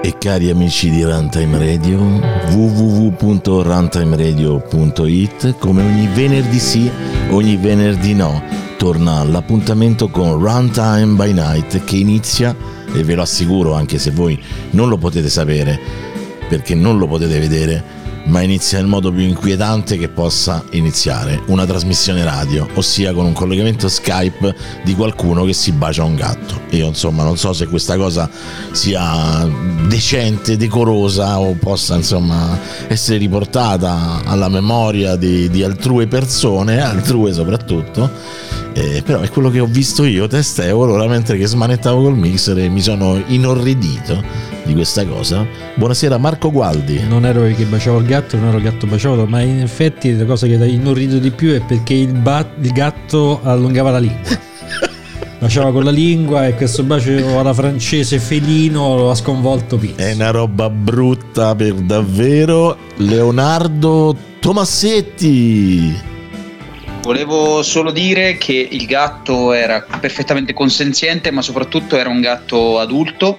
E cari amici di Runtime Radio, www.runtimeradio.it, come ogni venerdì sì, ogni venerdì no, torna l'appuntamento con Runtime by Night che inizia, e ve lo assicuro anche se voi non lo potete sapere, perché non lo potete vedere, ma inizia nel modo più inquietante che possa iniziare una trasmissione radio, ossia con un collegamento Skype di qualcuno che si bacia un gatto. Io insomma non so se questa cosa sia decente, decorosa o possa insomma essere riportata alla memoria di, di altrue persone, altrue soprattutto. Eh, però è quello che ho visto io, testa euro, ora mentre che smanettavo col mixer e mi sono inorridito di questa cosa. Buonasera Marco Gualdi. Non ero io che baciavo il gatto, non ero il gatto baciato, ma in effetti la cosa che inorrido di più è perché il, ba- il gatto allungava la lingua. Baciava con la lingua e questo bacio alla francese felino lo ha sconvolto Pizzo. È una roba brutta per davvero. Leonardo Tomassetti. Volevo solo dire che il gatto era perfettamente consenziente, ma soprattutto era un gatto adulto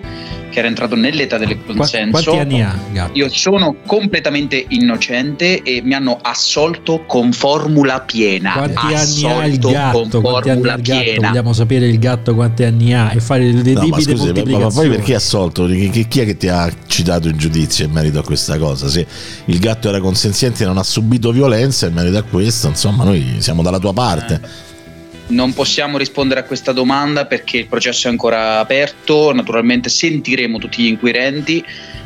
che era entrato nell'età del consenso. Quanti anni ha gatto? Io sono completamente innocente e mi hanno assolto con formula piena. Quanti assolto anni ha il gatto? Quanti anni ha il gatto? Vogliamo sapere il gatto quanti anni ha e fare le No, ma ripide scusi, ma- ma moltiplicazioni. poi perché assolto? Chi, chi- è che ti ha citato in giudizio in merito a questa cosa? Se il gatto era consenziente e non ha subito violenza in merito a questo, insomma, noi siamo dalla tua parte. Non possiamo rispondere a questa domanda perché il processo è ancora aperto. Naturalmente sentiremo tutti gli inquirenti.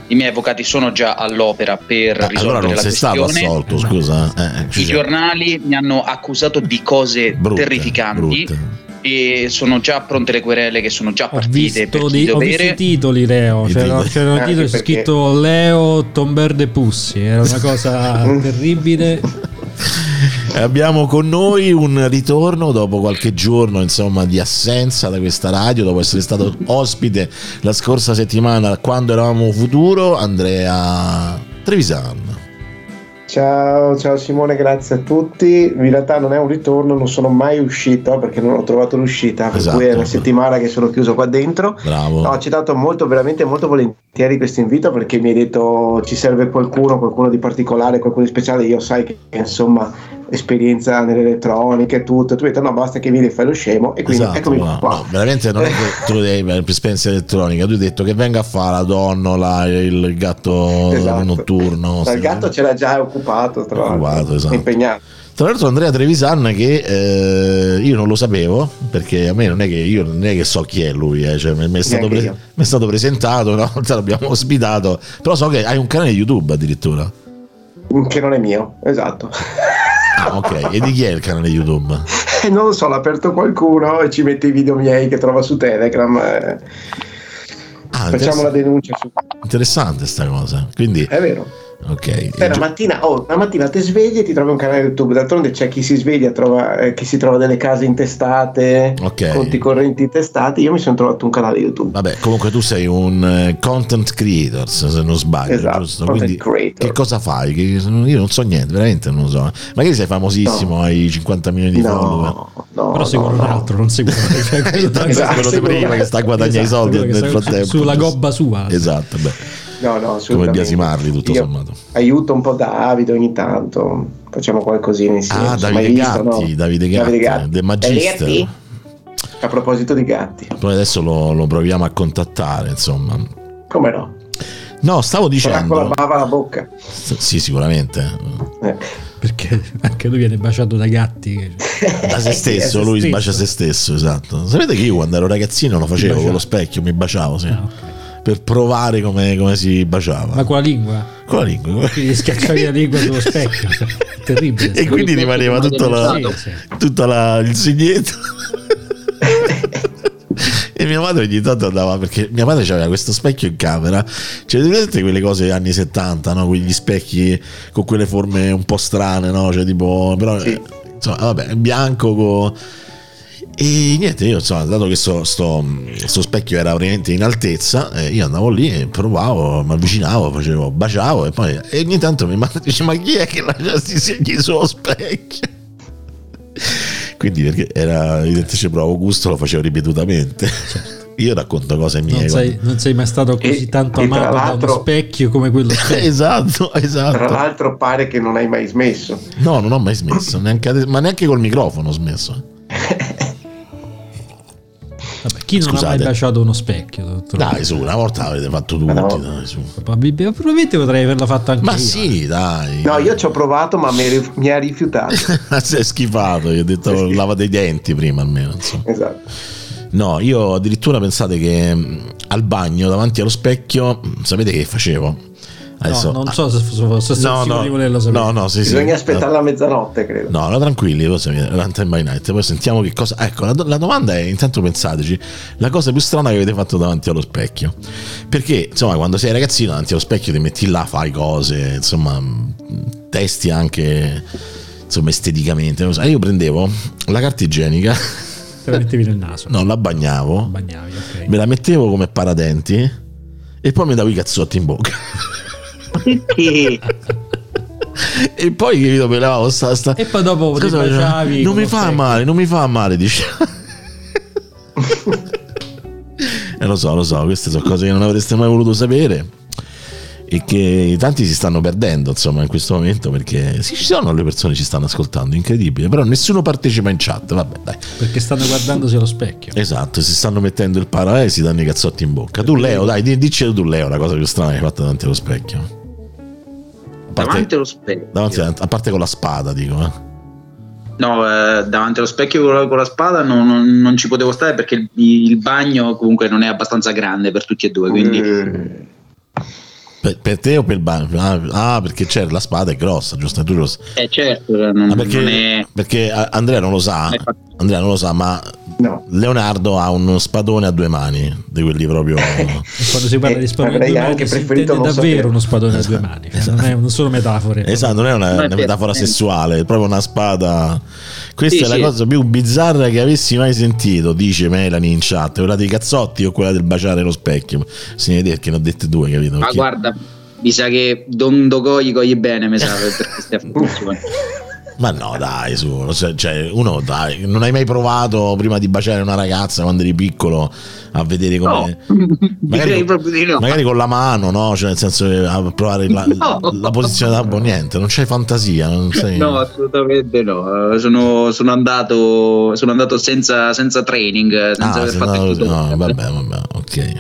I miei avvocati sono già all'opera per Ah, risolvere allora non la sei stato questione. assolto, scusa. eh, eh, I giornali mi hanno accusato di cose brutte, terrificanti brutte. e sono già pronte le querele che sono già Ho partite per visto, di, ho visto i titoli, Leo. C'era, c'era un Anche titolo perché- scritto Leo Tomberde Pussy. Era una cosa terribile. Abbiamo con noi un ritorno dopo qualche giorno insomma, di assenza da questa radio, dopo essere stato ospite la scorsa settimana quando eravamo futuro, Andrea Trevisan. Ciao, ciao Simone, grazie a tutti. In realtà non è un ritorno, non sono mai uscito perché non ho trovato l'uscita, per Esatto. cui è una settimana che sono chiuso qua dentro. Bravo. No, ho accettato molto, veramente molto volentieri questo invito perché mi hai detto ci serve qualcuno, qualcuno di particolare, qualcuno di speciale. Io sai che insomma esperienza nell'elettronica e tutto. Tu hai detto no, basta che vieni e fai lo scemo e quindi Esatto, eccomi no, qua. no, veramente non è che tu devi per esperienza elettronica, tu hai detto che venga a fare la donnola, il gatto Esatto. notturno. Il gatto c'era già occupato, tra l'altro, esatto. impegnato. Tra l'altro Andrea Trevisan che eh, io non lo sapevo perché a me non è che io non è che so chi è lui, eh, cioè, mi, è stato pre- mi è stato presentato, una volta l'abbiamo ospitato, però so che hai un canale YouTube addirittura. Che non è mio, esatto. Ah ok, e di chi è il canale YouTube? Eh, non lo so, l'ha aperto qualcuno e ci mette i video miei che trova su Telegram. eh. Ah, Facciamo la denuncia su. interessante sta cosa. Quindi, È vero. Ok. Eh, la mattina, oh, la mattina ti svegli e ti trovi un canale YouTube. D'altronde c'è chi si sveglia, trova, eh, chi si trova delle case intestate, Ok. conti correnti intestati. Io mi sono trovato un canale YouTube. Vabbè, comunque tu sei un eh, content creator, se non sbaglio, Esatto, giusto? content Quindi creator. che cosa fai? Io non so niente, veramente non lo so. Magari sei famosissimo, hai 50 milioni di follower. No, no, Però seguono no, un no. altro, non. Cioè, da- Esatto, quello di prima che sta a guadagnare i soldi che nel frattempo. su- sulla gobba sua. Esatto, beh, No, no, come biasimarli tutto Io sommato. Aiuto un po' Davide ogni tanto. Facciamo qualcosina insieme. Ah, Davide mai visto, Gatti, no? Davide Gatti, The Magister. Gatti? A proposito di gatti, Poi adesso lo, lo proviamo a contattare, insomma. come no? No, stavo Sarà con la dicendo... bava alla bocca. Sì, sicuramente. Eh. Perché anche lui viene baciato da gatti. Da se sì, stesso, se lui stesso. bacia se stesso, esatto. Sapete che io quando ero ragazzino lo facevo con lo specchio, mi baciavo, sì. Ah, ok. Per provare come, come si baciava. Ma con la lingua? con la lingua. Quindi schiacciavi la lingua sullo specchio. Terribile. e quindi rimaneva tutto la, tutta la, il segnetto. E mia madre ogni tanto andava perché mia madre aveva questo specchio in camera. Cioè, vedete quelle cose anni 70, no? Quegli specchi con quelle forme un po' strane, no? Cioè, tipo, però, Sì. eh, insomma, vabbè, bianco con. E niente, io insomma, dato che sto, sto, sto specchio era veramente in altezza, eh, io andavo lì e provavo, mi avvicinavo, facevo, baciavo e poi e ogni tanto mi manda dice ma chi è che lascia questi segni sullo specchio? Quindi perché era evidente ci provo gusto, lo facevo ripetutamente. Io racconto cose mie. Non sei, quando- non sei mai stato così E- tanto e tra amato da uno specchio come quello specchio. esatto, Tra esatto. l'altro pare che non hai mai smesso. No, non ho mai smesso, neanche ma neanche col microfono ho smesso. Chi non ha Scusate. mai baciato uno specchio? dottor? Dai, su, una volta l'avete fatto tutti, No. dai, su. Probabilmente potrei averla fatta anche Ma io. sì, dai. No, io ci ho provato, ma mi, ha rifiutato. si è schifato, gli ho detto lavate i denti prima almeno. Insomma. esatto. No, io addirittura pensate che al bagno davanti allo specchio, sapete che facevo? No, non so se fosse no, no, di volerlo sapere. no, no, sì, sì. Bisogna aspettare la mezzanotte, credo. No, no, tranquilli, Runtime by Night. Poi sentiamo che cosa. Ecco, la, la domanda è: intanto pensateci, la cosa più strana che avete fatto davanti allo specchio. Perché, insomma, quando sei ragazzino davanti allo specchio ti metti là, fai cose, insomma, testi anche, insomma, esteticamente. E io prendevo la carta igienica, Te la mettevi nel naso. no, la bagnavo, Bagnavi, ok. me la mettevo come paradenti e poi mi davo i cazzotti in bocca. Perché? e poi capito, me lavavo sta, sta... E poi dopo ti baciavi. non mi fa specchio. male, non mi fa male, dice. eh, lo so, lo so, queste sono cose che non avreste mai voluto sapere e che tanti si stanno perdendo, insomma, in questo momento perché sì, ci sono le persone che ci stanno ascoltando, incredibile, però nessuno partecipa in chat, vabbè, dai. Perché stanno guardandosi allo specchio. Esatto, si stanno mettendo il para e si danno i cazzotti in bocca. Tu Leo, dai, di- diccelo tu Leo la cosa più strana che hai fatto davanti allo specchio. Parte, Davanti allo specchio. davanti- a parte con la spada, dico, eh. No, eh, davanti allo specchio con la, con la spada non, non- non ci potevo stare perché il, il bagno comunque non è abbastanza grande per tutti e due, quindi Mm. Per, per te o per il bagno? Ah, ah, perché c'è la spada è grossa, giusto? Tu lo sai. eh, certo, eh, non, Ah, perché, non è... perché a- Andrea non lo sa, Eh, Andrea non lo sa, ma No. Leonardo ha uno spadone a due mani, di quelli proprio... E quando si parla Eh, di spadone a due mani anche si preferito intende davvero sapere. uno spadone a due mani. cioè, non, è, non sono metafore. Esatto, non è una, una metafora Eh. sessuale, è proprio una spada. Questa Sì, è la sì. cosa più bizzarra che avessi mai sentito, dice Melanie in chat. Quella dei cazzotti o quella del baciare lo specchio. Si vede che ne ho dette due, capito? Ma Perché- guarda, mi sa che Don Dogoi cogli bene, mi sa, per queste affermazioni. Ma no, dai, su, cioè, uno dai, non hai mai provato prima di baciare una ragazza quando eri piccolo a vedere come No, direi proprio di no. magari con la mano, no? Cioè, nel senso che a provare la, No. la posizione da boh, niente, non c'hai fantasia, non sei No, assolutamente no. Eh, Sono, sono andato, sono andato senza, senza training, senza Ah, aver fatto no, vabbè, vabbè, ok.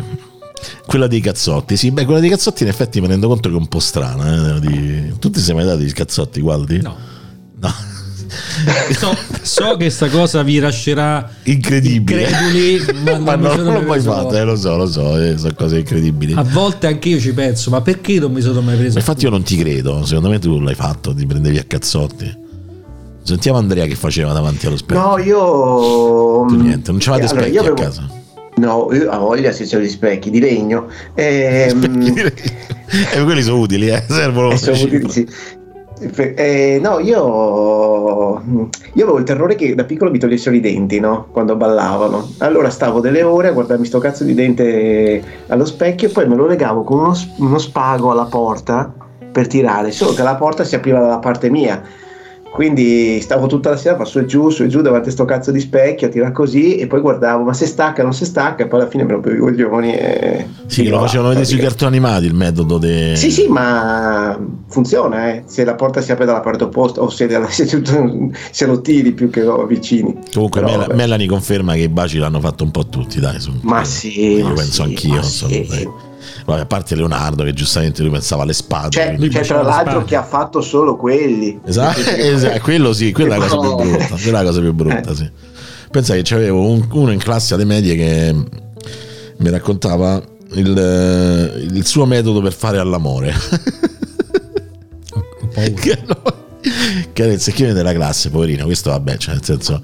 Quella dei cazzotti, sì, beh, quella dei cazzotti in effetti mi rendo conto che è un po' strana. Eh, di... Tu ti sei mai dati i cazzotti, Gualdi? No. No. So, so che sta cosa vi lascerà Incredibile. increduli, ma, Ma non non l'ho mai fatto, eh, lo so, lo so, eh, sono cose incredibili. A volte anche io ci penso, ma perché non mi sono mai preso? Ma infatti io non ti credo, secondo me tu l'hai fatto, ti prendevi a cazzotti. Sentiamo Andrea che faceva davanti allo specchio. No, io. Tu niente, non c'avete Allora, specchi io a avevo- casa. No, io ho voglia se c'è gli specchi di legno. Ehm, e quelli sono utili, eh, servono. Eh, sono utili, sì. Eh, no, io, io avevo il terrore che da piccolo mi togliessero i denti, no? Quando ballavano. Allora stavo delle ore a guardarmi sto cazzo di dente allo specchio e poi me lo legavo con uno, uno spago alla porta per tirare, solo che la porta si apriva dalla parte mia. Quindi stavo tutta la sera, su e giù, su e giù davanti a sto cazzo di specchio a tirare così e poi guardavo, ma se stacca, non si stacca, e poi alla fine me lo bevo i coglioni. E... Sì, lo facevano vedere sui cartoni animati il metodo de... Sì, sì, ma funziona, eh. Se la porta si apre dalla parte opposta o se, se, se lo tiri più che lo avvicini. Comunque Però, Mel-. Melanie conferma che i baci l'hanno fatto un po' tutti, dai. Su. Ma sì, Io ma penso sì, anch'io. ma insomma, sì. Vabbè, a parte Leonardo che giustamente lui pensava alle spade. C'è faceva tra la l'altro che ha fatto solo quelli. Esatto, esatto, quello sì, quella è la cosa più brutta. Quella è la cosa più brutta, Eh. sì. Pensa che c'avevo un- uno in classe alle medie che mi raccontava il, eh, il suo metodo per fare all'amore. Ho, ho paura. che no, che era il secchione della classe, poverino. Questo vabbè, cioè nel senso.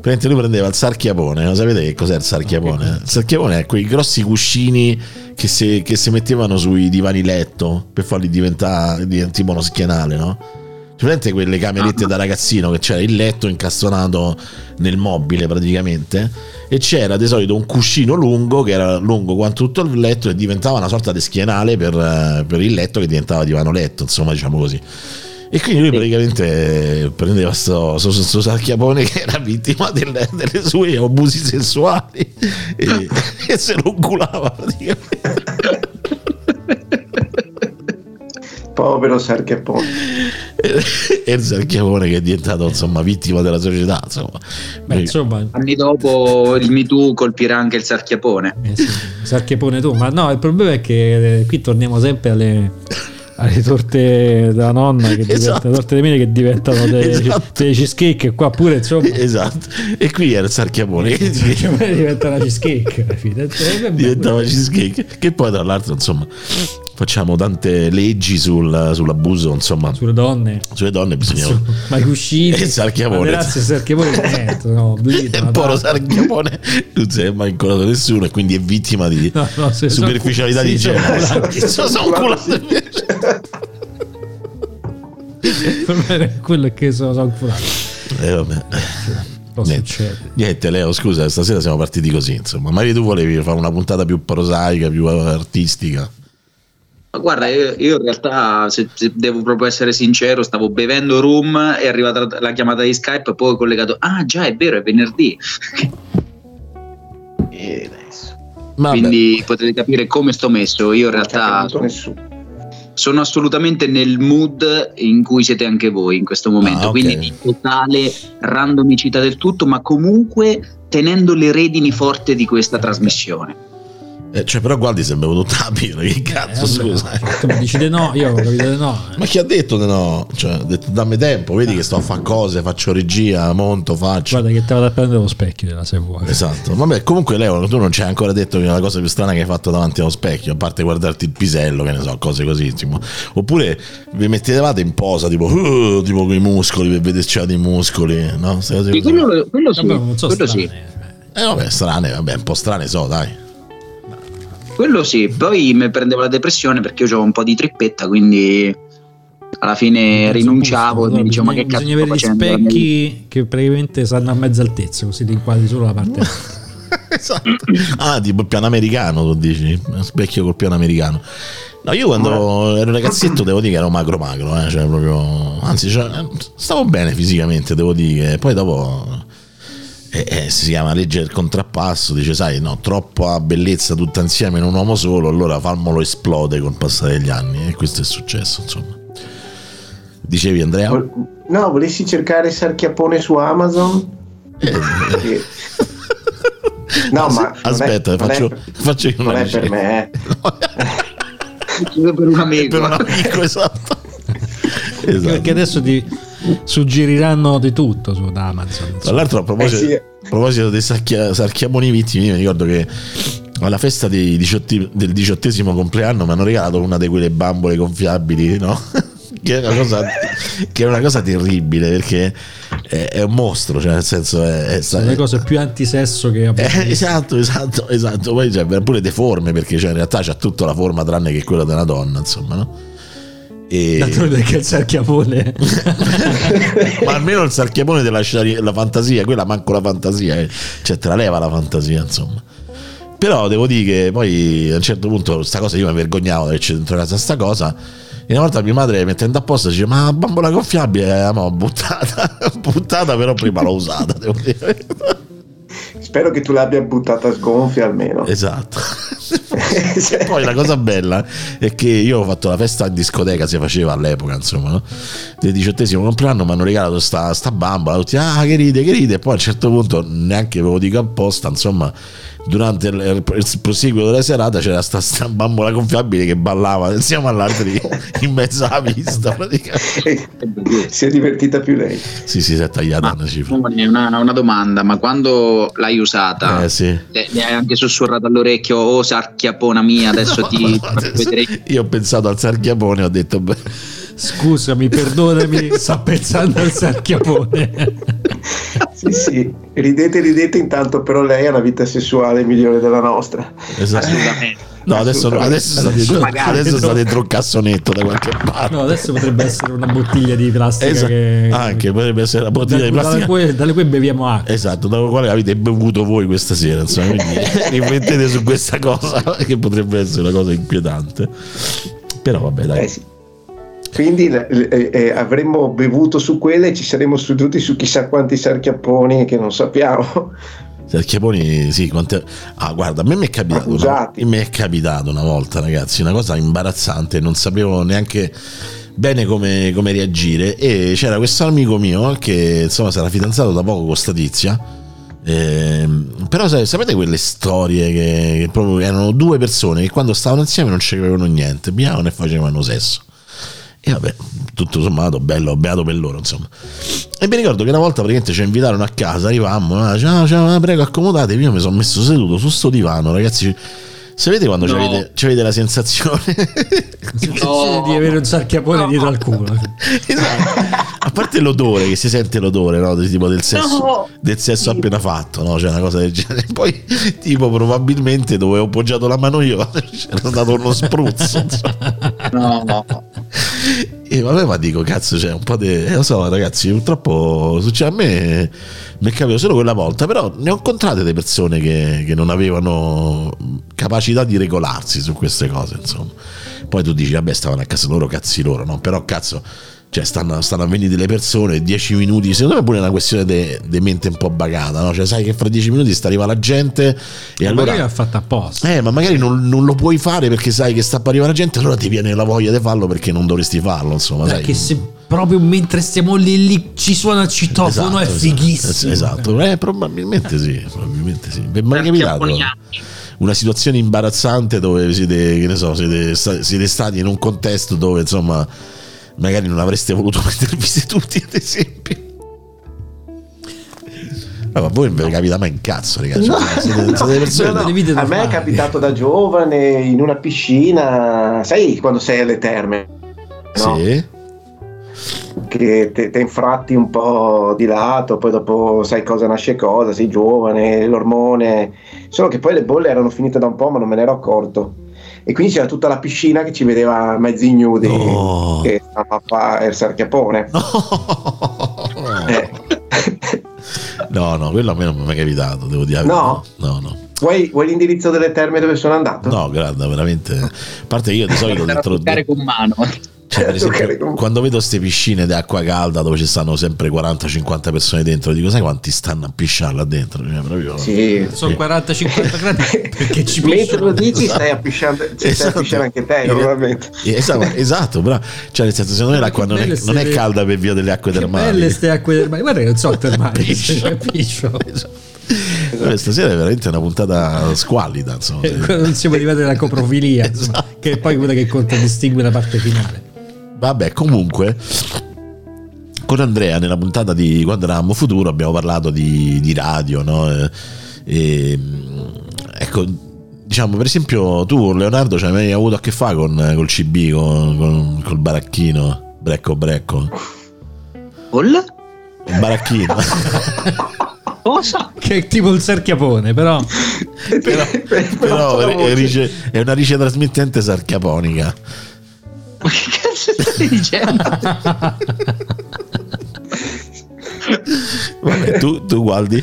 Praticamente lui prendeva il sarchiapone, lo sapete che cos'è il sarchiapone? Il sarchiapone è quei grossi cuscini che si, che si mettevano sui divani letto per farli diventare di- tipo uno schienale, no? Presente quelle camerette da ragazzino che c'era il letto incastonato nel mobile praticamente e c'era di solito un cuscino lungo che era lungo quanto tutto il letto e diventava una sorta di schienale per, eh, per il letto che diventava divano letto, insomma diciamo così. E quindi lui praticamente prendeva questo sacchiapone che era vittima delle, delle sue abusi sessuali e, e se lo culava praticamente. Povero Sarchiapone. e il Sarchiapone che è diventato insomma vittima della società. Insomma. Beh, insomma. Anni dopo il Me Too colpirà anche il Sarchiapone. Eh sì, Sarchiapone tu, ma no, il problema è che eh, qui torniamo sempre alle alle torte della nonna che esatto. diventano torte di mine che diventano delle, esatto. dei cheesecake qua pure insomma esatto e qui era il sarchiamone il sarchiamone diventa una cheesecake diventava cheesecake che poi tra l'altro insomma facciamo tante leggi sul, sull'abuso insomma. Sulle donne. Sulle donne bisogna ma i cuscini il sarchiamone. Grazie sarchiamone niente no, blito, un po' lo sarchiamone. Non si è mai incolato nessuno e quindi è vittima di no, no, superficialità di genere. sono, sono culato invece per me quello è che sono, sono culato eh vabbè. Niente. Niente, Leo, scusa, stasera siamo partiti così, insomma. Magari tu volevi fare una puntata più prosaica, più artistica. Guarda, io, io, in realtà, se, se, devo proprio essere sincero, stavo bevendo room, è arrivata la, la chiamata di Skype, poi ho collegato, ah già, è vero, è venerdì. e Quindi potete capire come sto messo. Io in realtà sono assolutamente nel mood in cui siete anche voi in questo momento, ah, okay. quindi di totale randomicità del tutto, ma comunque tenendo le redini forti di questa trasmissione. Eh, cioè, però guardi, sembra venuto a birra. Che cazzo, eh, scusa. Tu mi dici di no, io ho capito di no. Ma chi ha detto di no? Cioè, ha detto dammi tempo, vedi che sto a fare cose, faccio regia, monto, faccio. Guarda che te vado a prendere lo specchio se vuoi. Esatto. Vabbè, comunque Leo, tu non ci hai ancora detto che è la cosa più strana che hai fatto davanti allo specchio, a parte guardarti il pisello, che ne so, cose così. Tipo. Oppure vi mettevate in posa, tipo, uh, tipo con i muscoli, per vederci dei muscoli, no? Sì, quello, quello sì. Vabbè, so quello sì. Eh vabbè, strane, vabbè, un po' strane so, dai quello sì, poi mi prendevo la depressione perché io avevo un po' di trippetta, quindi alla fine rinunciavo e mi dicevo ma che cazzo bisogna avere gli specchi che praticamente stanno a mezza altezza così ti inquadri solo la parte. Esatto. Ah tipo il piano americano tu dici specchio col piano americano. No io quando ero ragazzetto devo dire che ero magro magro eh, cioè proprio anzi cioè, stavo bene fisicamente devo dire poi dopo eh, eh, si chiama legge del contrappasso, dice sai no, troppa bellezza tutta insieme in un uomo solo, allora fammelo esplode col passare degli anni e questo è successo insomma. Dicevi Andrea? No, volessi cercare Sarchiapone su Amazon? Eh, no, ma aspetta, è, faccio, è, faccio io non è per me. No, per un amico. Per un amico, esatto. esatto. Perché adesso ti suggeriranno di tutto su Amazon. Tra l'altro, a proposito, eh sì. a proposito dei sacchia, sarchiamoni vittimi, io mi ricordo che alla festa diciotti, del diciottesimo compleanno mi hanno regalato una di quelle bambole gonfiabili, no? che, è una cosa, che è una cosa terribile perché è, è, un mostro, cioè nel senso è, è sono le cose più antisesso che abbiamo eh, esatto, esatto, esatto. Poi cioè, pure deforme perché cioè, in realtà c'ha tutta la forma tranne che quella della donna, insomma, no? E... D'altronde che il sarchiapone. Ma almeno il sarchiapone ti lascia la fantasia quella manco la fantasia eh. cioè te la leva la fantasia insomma. Però devo dire che poi a un certo punto sta cosa io mi vergognavo di averci dentro casa sta cosa. E una volta mia madre mettendo a posto dice ma la bambola gonfiabile eh, ma buttata buttata però prima l'ho usata devo dire Spero che tu l'abbia buttata sgonfia almeno. Esatto. e poi la cosa bella è che io ho fatto la festa in discoteca, si faceva all'epoca, insomma, no? del diciottesimo compleanno mi hanno regalato sta, sta bambola, tutti, ah che ride, che ride, e poi a un certo punto, neanche ve lo dico apposta, insomma, durante il, il proseguo della serata c'era sta, sta bambola gonfiabile che ballava. Insieme all'altri in mezzo alla pista si è divertita più lei. Sì sì si è tagliata una cifra. una, una, domanda ma quando l'hai usata? Eh, sì. le, hai anche sussurrato all'orecchio oh sarchiapona mia adesso no, ti no, adesso io ho pensato al sarchiapone ho detto beh Scusami, perdonami, sto pensando al sarchiapone. sì, sì, ridete, ridete intanto, però lei ha una vita sessuale migliore della nostra. Esatto. Assolutamente. No, adesso, adesso, sta dentro, adesso sta dentro un cassonetto da qualche parte. No, adesso potrebbe essere una bottiglia di plastica. Esatto. Che... Anche potrebbe essere una bottiglia da, di plastica. Dalle, dalle quali beviamo acqua. Esatto, da quale avete bevuto voi questa sera. Insomma, quindi riflettete su questa cosa che potrebbe essere una cosa inquietante. Però vabbè, dai. Eh sì. Quindi eh, eh, avremmo bevuto su quelle e ci saremmo seduti su chissà quanti sarchiapponi che non sappiamo. Sarchiaponi, sì, quante... ah, guarda, a me mi è capitato. Una... mi è capitato una volta, ragazzi, una cosa imbarazzante, non sapevo neanche bene come, come reagire. E c'era questo amico mio che insomma sarà fidanzato da poco con sta tizia. Eh, però sapete quelle storie che, che, proprio erano due persone che quando stavano insieme non ci avevano niente, piavano e facevano sesso. E vabbè, tutto sommato, bello, beato per loro, insomma. E mi ricordo che una volta praticamente ci invitarono a casa, arrivammo, ah, ciao, ciao, prego, accomodatevi. Io mi sono messo seduto su sto divano, ragazzi. Sapete quando no. avete, avete, la sensazione no. di avere un sarchiapone no. dietro al culo? esatto. A parte l'odore, che si sente l'odore, no? Tipo del sesso, no. del sesso appena fatto, no? Cioè una cosa del genere. Poi, tipo, probabilmente dove ho appoggiato la mano io c'era dato uno spruzzo. no, no. E vabbè, ma dico, cazzo, c'è un po' di. Eh, lo so, ragazzi, purtroppo succede a me. Mi è capitato solo quella volta, però ne ho incontrate delle persone che, che non avevano capacità di regolarsi su queste cose, insomma. Poi tu dici, vabbè, stavano a casa loro, cazzi loro, no? Però cazzo, cioè stanno, stanno a venire delle persone 10 minuti secondo me è pure una questione di mente un po' bagata no? cioè sai che fra 10 minuti sta arriva la gente e ma allora magari l'ha fatta apposta. Eh ma magari non, non, lo puoi fare perché sai che sta per arrivare la gente allora ti viene la voglia di farlo perché non dovresti farlo insomma perché sai. se proprio mentre stiamo lì, lì ci suona il citofono esatto, è esatto, fighissimo. Esatto. Eh, probabilmente sì probabilmente sì. Mi è capitato una situazione imbarazzante dove siete, che ne so, siete, siete stati in un contesto dove insomma magari non avreste voluto mettervi seduti, ad esempio. ma voi non vi capita mai in cazzo, ragazzi. No. Siete, siete persone no, no. A me è capitato da giovane in una piscina, sai quando sei alle terme? No? Sì. Che ti infratti un po' di lato, poi dopo sai cosa nasce cosa, sei giovane, l'ormone. Solo che poi le bolle erano finite da un po', ma non me ne ero accorto e quindi c'era tutta la piscina che ci vedeva mezzi ignudi no. che stava a fare il sarchiapone no. Eh. no no quello a me non mi è mai capitato devo dire no no no Vuoi, vuoi, l'indirizzo delle terme dove sono andato? No, guarda, veramente. A parte io di solito dentro. con mano. Cioè, per esempio, quando vedo queste piscine d'acqua calda dove ci stanno sempre 40-50 persone dentro, dico, sai quanti stanno a pisciare là dentro? Cioè, proprio, sì. Sono 40-50 gradi perché ci Mentre lo dici, stai a pisciare, esatto. stai a anche te, normalmente. Esatto, esatto però, cioè, nel senso, secondo me l'acqua non è, non è, calda per via delle acque termali. Belle ste acque termali, guarda che non so termali, piscio. Esatto. Esatto. Stasera è veramente una puntata squallida. Insomma. non siamo arrivati alla coprofilia, esatto. che è poi quella che contraddistingue la parte finale. Vabbè, comunque con Andrea nella puntata di quando eravamo futuro abbiamo parlato di, di radio, no? E, e, ecco, diciamo per esempio tu Leonardo ci hai mai avuto a che fare con col CB, con, con, col baracchino, brecco brecco? Col? Il baracchino. Cosa? Che è tipo il serchiapone, però. però, però è, è una rice trasmittente sarchiaponica. Ma che cazzo stai dicendo? Vabbè, tu, tu, guardi?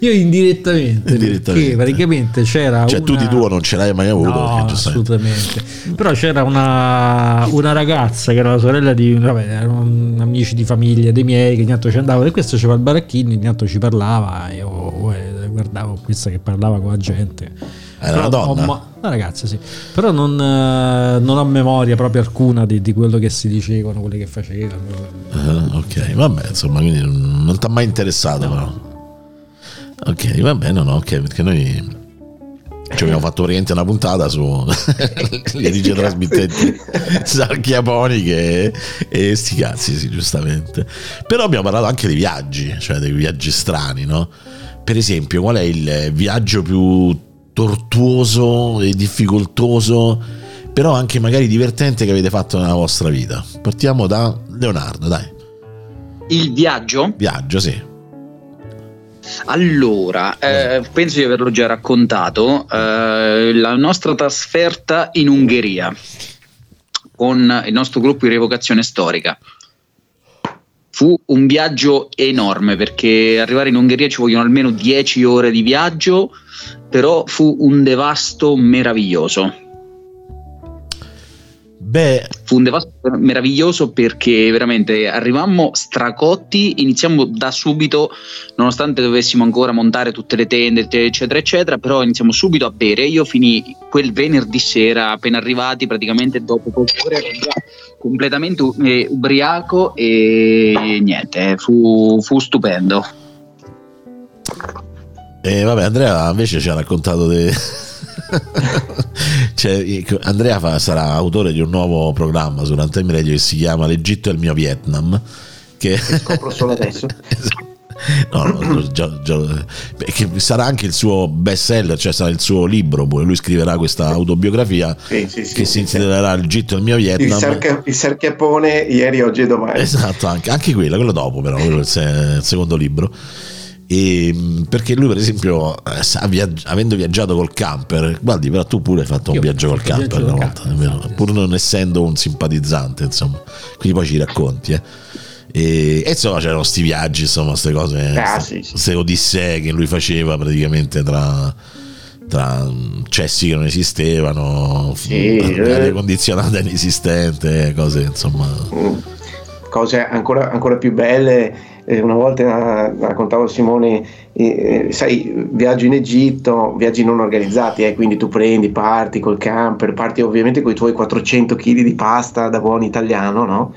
Io indirettamente, indirettamente. praticamente c'era. Cioè, una... tu di tuo non ce l'hai mai avuto? No, assolutamente. Però c'era una, una, ragazza che era la sorella di. Vabbè, erano amici di famiglia dei miei che ogni tanto ci andavano e questo c'era il baracchino, ogni tanto ci parlava. E io eh, guardavo questa che parlava con la gente era una donna? Ho, una ragazza, sì. Però non, eh, non, ho memoria proprio alcuna di, di, quello che si dicevano, quelli che facevano. Uh, ok, vabbè, insomma, quindi non, ti ha mai interessato, no. però. Ok, va bene, no, ok, perché noi ci abbiamo fatto praticamente una puntata su le regie trasmittenti sarchiaponiche e sti cazzi, sì, giustamente. Però abbiamo parlato anche dei viaggi, cioè dei viaggi strani, no? Per esempio, qual è il viaggio più tortuoso e difficoltoso, però anche magari divertente che avete fatto nella vostra vita. Partiamo da Leonardo, dai. Il viaggio? Viaggio, sì. Allora, eh, penso di averlo già raccontato, eh, la nostra trasferta in Ungheria con il nostro gruppo di revocazione storica. Fu un viaggio enorme perché arrivare in Ungheria ci vogliono almeno 10 ore di viaggio però fu un devasto meraviglioso. Beh, fu un devasto meraviglioso perché veramente arrivammo stracotti, iniziamo da subito, nonostante dovessimo ancora montare tutte le tende, eccetera, eccetera, però iniziamo subito a bere. Io finì quel venerdì sera, appena arrivati, praticamente dopo poche ore ero già completamente eh, ubriaco e niente, fu, fu stupendo. E vabbè, Andrea invece ci ha raccontato di... cioè, Andrea fa, sarà autore di un nuovo programma su Runtime Radio che si chiama L'Egitto è il mio Vietnam. Che, che scopro solo adesso. No, no già, già, che sarà anche il suo best seller, cioè sarà il suo libro. Poi lui scriverà questa autobiografia sì, sì, sì, che si intitolerà Il Gitto del mio Vietnam. Il, sarca, il ieri, oggi e domani. Esatto, anche, anche quello, quello dopo, però, quello è il secondo libro. E, perché lui per esempio eh, avendo viaggiato col camper guardi però tu pure hai fatto un Io viaggio col camper una volta camper, pur non essendo un simpatizzante insomma quindi poi ci racconti eh. E, e, insomma c'erano questi viaggi insomma queste cose queste ah, sì, odissee che lui faceva praticamente tra tra cessi che non esistevano sì, aria eh. condizionata inesistente cose insomma mm. cose ancora, ancora più belle eh, una volta raccontavo a Simone, eh, sai, viaggio in Egitto, viaggi non organizzati, eh, quindi tu prendi, parti col camper, parti ovviamente con i tuoi 400 kg di pasta da buon italiano, no?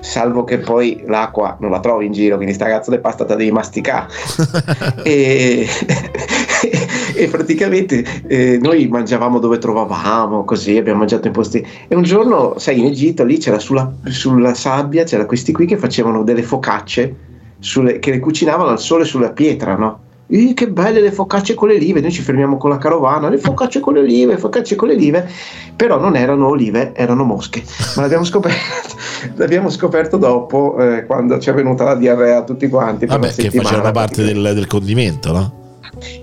Salvo che poi l'acqua non la trovi in giro, quindi sta cazzo di pasta te devi masticare. e, e, praticamente eh, noi mangiavamo dove trovavamo, così abbiamo mangiato in posti. E un giorno, sai, in Egitto lì c'era sulla, sulla sabbia, c'era questi qui che facevano delle focacce sulle, che le cucinavano al sole sulla pietra, no? Ih, che belle le focacce con le olive, noi ci fermiamo con la carovana, le focacce con le olive, le focacce con le olive, però non erano olive, erano mosche, ma l'abbiamo scoperto, l'abbiamo scoperto dopo eh, quando ci è venuta la diarrea a tutti quanti. Vabbè, che facevano parte del, del, condimento, no?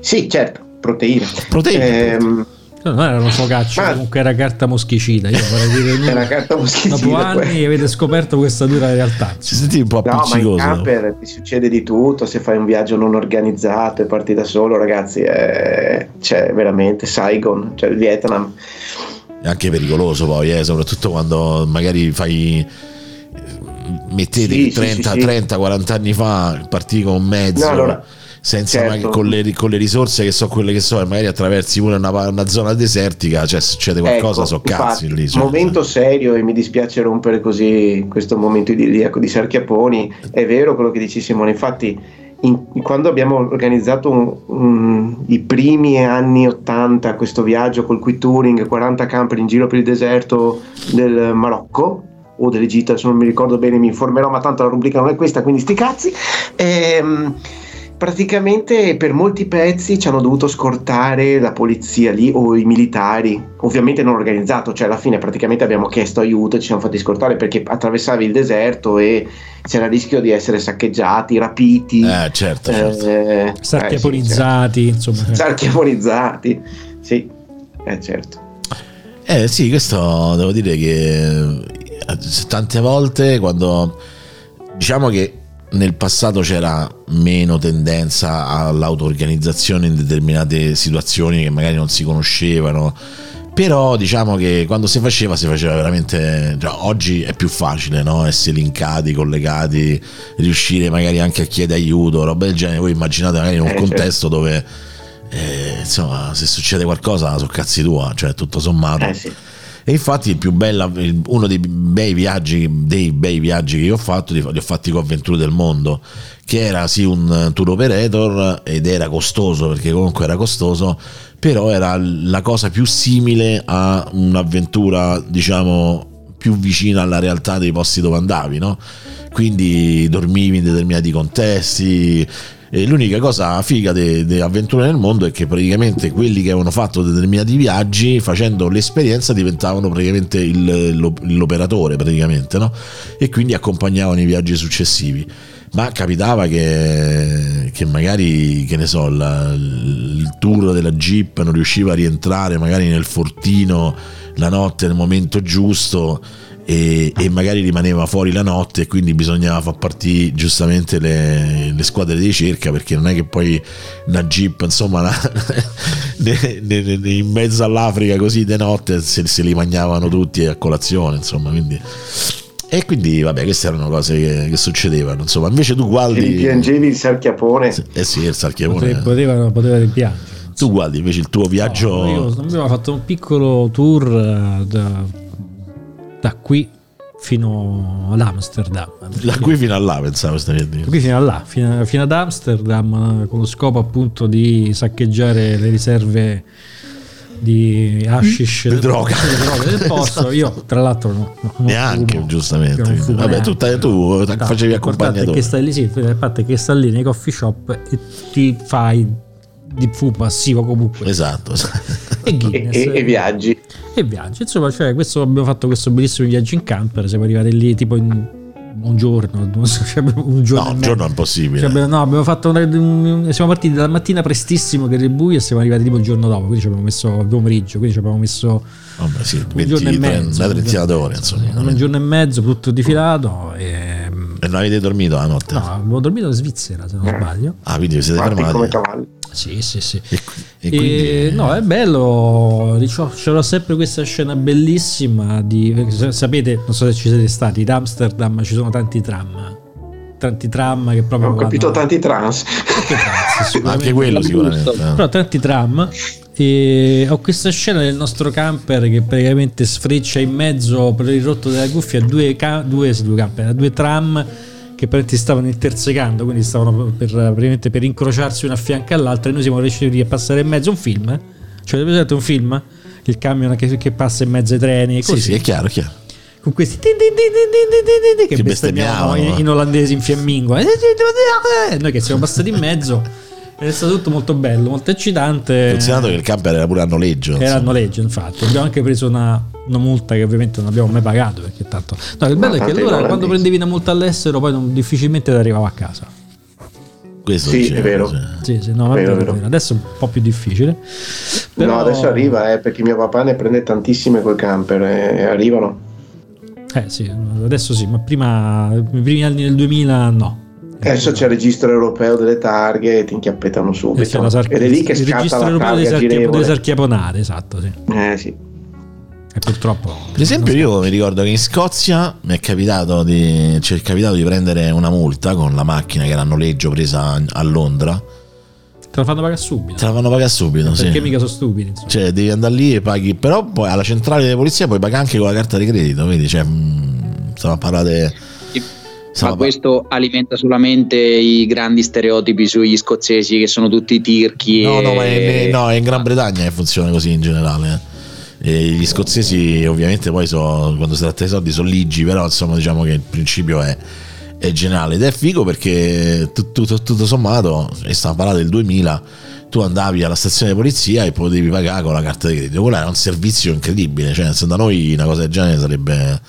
Sì, certo, proteine. Proteine. Non era una focaccia, Ma... comunque era carta moschicina. Io vorrei dire nulla. era carta moschicina. Dopo anni poi. avete scoperto questa dura realtà. Si senti un po' appiccicoso. No, ma in camper ti succede di tutto. Se fai un viaggio non organizzato e parti da solo, ragazzi, è cioè, veramente Saigon, cioè il Vietnam. È anche pericoloso poi, eh, soprattutto quando magari fai mettete sì, 30, sì, sì, 30, 40 anni fa partì con un mezzo. No, allora, senza certo. con, le, con, le, risorse che so quelle che so, e magari attraversi pure una, una zona desertica, cioè succede qualcosa, ecco, so cazzi lì. Cioè, momento serio, e mi dispiace rompere così questo momento idilliaco di Sarchiaponi. È vero quello che dici Simone, infatti. In, quando abbiamo organizzato un, un, i primi anni 80 questo viaggio col Quick Touring 40 camper in giro per il deserto del Marocco o dell'Egitto adesso non mi ricordo bene mi informerò ma tanto la rubrica non è questa quindi sti cazzi ehm, praticamente per molti pezzi ci hanno dovuto scortare la polizia lì o i militari, ovviamente non organizzato, cioè alla fine praticamente abbiamo chiesto aiuto e ci siamo fatti scortare perché attraversavi il deserto e c'era il rischio di essere saccheggiati, rapiti, eh, certo, certo. Eh, sarchiaponizzati, eh, sì, certo. insomma. Sarchiaponizzati, sì, eh, certo. Eh sì, questo devo dire che eh, tante volte quando diciamo che nel passato c'era meno tendenza all'auto-organizzazione in determinate situazioni che magari non si conoscevano però diciamo che quando si faceva si faceva veramente cioè, oggi è più facile no? essere linkati, collegati riuscire magari anche a chiedere aiuto roba del genere voi immaginate magari in un eh, certo. contesto dove eh, insomma se succede qualcosa sono cazzi tua cioè tutto sommato eh, sì e infatti bella, uno dei bei viaggi, dei bei viaggi che ho fatto, li ho fatti con Avventure del Mondo, che era sì un tour operator ed era costoso, perché comunque era costoso, però era la cosa più simile a un'avventura, diciamo, più vicina alla realtà dei posti dove andavi, no? Quindi dormivi in determinati contesti, e l'unica cosa figa di Avventure nel mondo è che praticamente quelli che avevano fatto determinati viaggi, facendo l'esperienza, diventavano praticamente il, l'operatore, praticamente, no? E quindi accompagnavano i viaggi successivi. Ma capitava che, che magari, che ne so, la, il tour della Jeep non riusciva a rientrare magari nel fortino la notte nel momento giusto e, e, magari rimaneva fuori la notte e quindi bisognava far partire giustamente le, le, squadre di ricerca perché non è che poi una jeep insomma una, ne, ne, ne, in mezzo all'Africa così di notte se, se, li mangiavano tutti a colazione insomma quindi e quindi vabbè queste erano cose che, che succedevano insomma. Invece tu guardi piangevi il sarchiapone. Eh sì il sarchiapone. Poteva, poteva rimpiangere. Tu guardi invece il tuo viaggio no, io avevo fatto un piccolo tour eh, da da qui fino ad Amsterdam. Da qui fino a là, pensavo stavi Da qui fino a là, fino, fino, ad Amsterdam, con lo scopo appunto di saccheggiare le riserve di hashish di droga. del posto. Io, tra l'altro, no, no, neanche fumo, giustamente. Vabbè, tu, tu no, facevi accompagnatore. Che stai lì, sì, a parte che stai lì nei coffee shop e ti fai di fu passivo comunque. Esatto. E, e, e, viaggi. E viaggi. Insomma, cioè, questo, abbiamo fatto questo bellissimo viaggio in camper. Siamo arrivati lì tipo in un giorno, cioè, un giorno, no, un giorno è impossibile. Cioè, abbiamo, no, abbiamo fatto una, un, siamo partiti dalla mattina prestissimo che era il buio e siamo arrivati tipo il giorno dopo, quindi ci abbiamo messo il pomeriggio, quindi ci abbiamo messo Vabbè, sì, un 20, giorno e mezzo, una trentina d'ore, insomma. Sì, un giorno e mezzo, tutto difilato e, e non avete dormito la notte? No, abbiamo dormito in Svizzera, se non sbaglio. Ah, quindi vi siete fermati? come cavalli. Sì, sì, sì. E, e quindi... e, no, è bello. C'era sempre questa scena bellissima. Di, sapete, non so se ci siete stati, ad Amsterdam ci sono tanti tram. Tanti tram che proprio. Ho capito, vanno... tanti trans. Tanti trans Anche quello sicuramente. Però tanti tram. E ho questa scena del nostro camper che praticamente sfreccia in mezzo per il rotto della cuffia due, ca- due, due, camper, due tram che praticamente stavano intersecando, quindi stavano per, per incrociarsi una a fianco all'altra e noi siamo riusciti a passare in mezzo un film. Eh? Cioè, avete presente un film? Il camion che, che, passa in mezzo ai treni. Così. Sì, sì, è chiaro, chiaro. Con questi che, che bestemmiavano in, in olandese in fiammingo. Noi che siamo passati in mezzo è stato tutto molto bello, molto eccitante. Considerato che il camper era pure a noleggio. Era a noleggio, infatti. Abbiamo anche preso una, una, multa che ovviamente non abbiamo mai pagato. Perché tanto. No, il bello no, è che allora quando prendevi una multa all'estero, poi non, difficilmente ti arrivava a casa. Questo sì, è vero. Sì, sì, no, vero, vero. Adesso è un po' più difficile. Però... No, adesso arriva, eh, perché mio papà ne prende tantissime col camper e eh, arrivano. Eh sì, adesso sì, ma prima, i primi anni del 2000 no. Adesso c'è il registro europeo delle targhe e ti inchiappettano subito. Sar- Ed è lì che il scatta la targa delle, sarchia- delle sarchiaponate, esatto, sì. Eh sì. E purtroppo. Per esempio, io mi ricordo che in Scozia mi è capitato di, cioè, è capitato di prendere una multa con la macchina che era a noleggio presa a Londra. Te la fanno pagare subito. Te la fanno pagare subito, Perché sì. mica sono stupidi. Insomma. Cioè, devi andare lì e paghi. Però poi alla centrale di polizia puoi pagare anche con la carta di credito. Vedi, cioè, mh, stiamo a parlare ma Insomma, questo alimenta solamente i grandi stereotipi sugli scozzesi che sono tutti tirchi. No, e... no, ma è, no, è in Gran Bretagna che funziona così in generale. E gli scozzesi ovviamente poi so, quando si tratta di soldi sono ligi, però insomma diciamo che il principio è, è generale ed è figo perché tutto, tutto, tutto sommato, e stiamo parlando del 2000, tu andavi alla stazione di polizia e potevi pagare con la carta di credito. Quello era un servizio incredibile, cioè da noi una cosa del genere sarebbe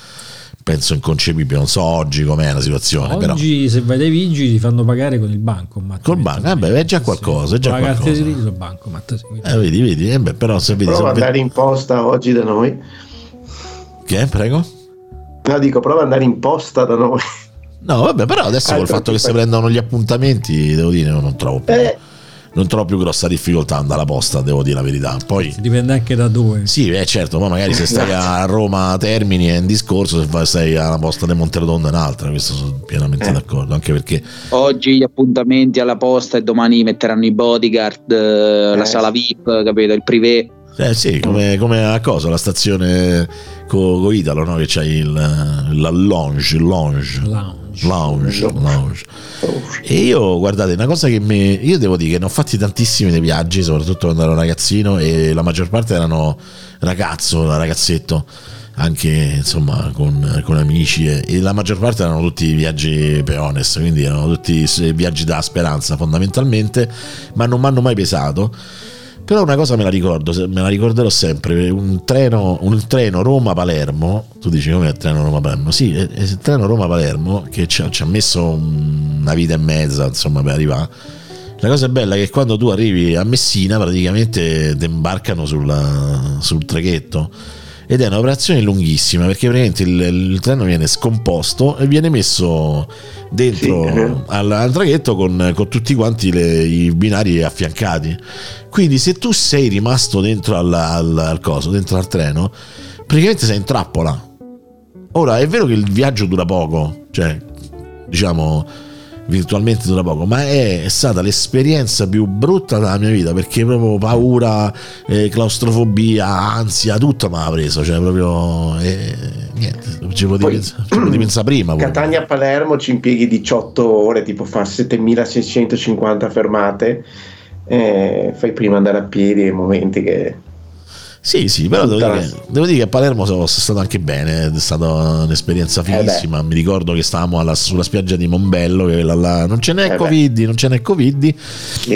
penso inconcepibile. Non so oggi com'è la situazione. Oggi, però. se vai dai vigili, ti fanno pagare con il banco. Col banco, vabbè, è già qualcosa. È già con la carta di credito, banco. Eh, vedi, vedi, eh, beh, però se vedi. Prova ad andare in posta oggi da noi. Che? Prego? No, dico, prova ad andare in posta da noi. No, vabbè, però adesso col fatto che si prendono gli appuntamenti, devo dire, non trovo più. Eh, non trovo più grossa difficoltà andare alla posta, devo dire la verità. Poi dipende anche da dove. Sì, eh, certo, ma magari se stai a Roma Termini è un discorso, se stai alla posta di Monterotondo è un'altra, questo sono pienamente eh. d'accordo, anche perché oggi gli appuntamenti alla posta e domani metteranno i bodyguard, eh, la sala VIP, capito, il privé. Eh sì, come, come a cosa, la stazione con co Italo, no? che c'hai il, la lounge, lounge. lounge. Lounge, lounge. E io, guardate, una cosa che mi. Io devo dire che ne ho fatti tantissimi dei viaggi, soprattutto quando ero ragazzino, e la maggior parte erano ragazzo, ragazzetto, anche insomma con, con amici, e, e, la maggior parte erano tutti viaggi peones, quindi erano tutti viaggi da speranza fondamentalmente, ma non mi hanno mai pesato però una cosa me la ricordo, me la ricorderò sempre, un treno, un treno Roma-Palermo, tu dici come il treno Roma-Palermo? Sì, è, il treno Roma-Palermo che ci ha, ci ha, messo una vita e mezza insomma per arrivare. La cosa bella è che quando tu arrivi a Messina praticamente ti imbarcano sulla, sul traghetto ed è un'operazione lunghissima perché praticamente il, il treno viene scomposto e viene messo dentro sì. al, al, traghetto con, con tutti quanti le, i binari affiancati. Quindi se tu sei rimasto dentro al, al, al coso, dentro al treno, praticamente sei in trappola. Ora è vero che il viaggio dura poco, cioè diciamo virtualmente dura poco, ma è stata l'esperienza più brutta della mia vita perché proprio paura, eh, claustrofobia, ansia, tutto mi ha preso, cioè proprio eh, niente, ci potevi pensare, pensare prima. Catania-Palermo ci impieghi 18 ore, tipo fa 7650 fermate, eh, fai prima andare a piedi momenti che sì, sì, però devo dire, devo dire, che a Palermo sono stato anche bene, è stata un'esperienza fighissima. Eh Mi ricordo che stavamo alla, sulla spiaggia di Mombello, che là, non ce n'è eh Covid, non ce n'è Covid. Sì.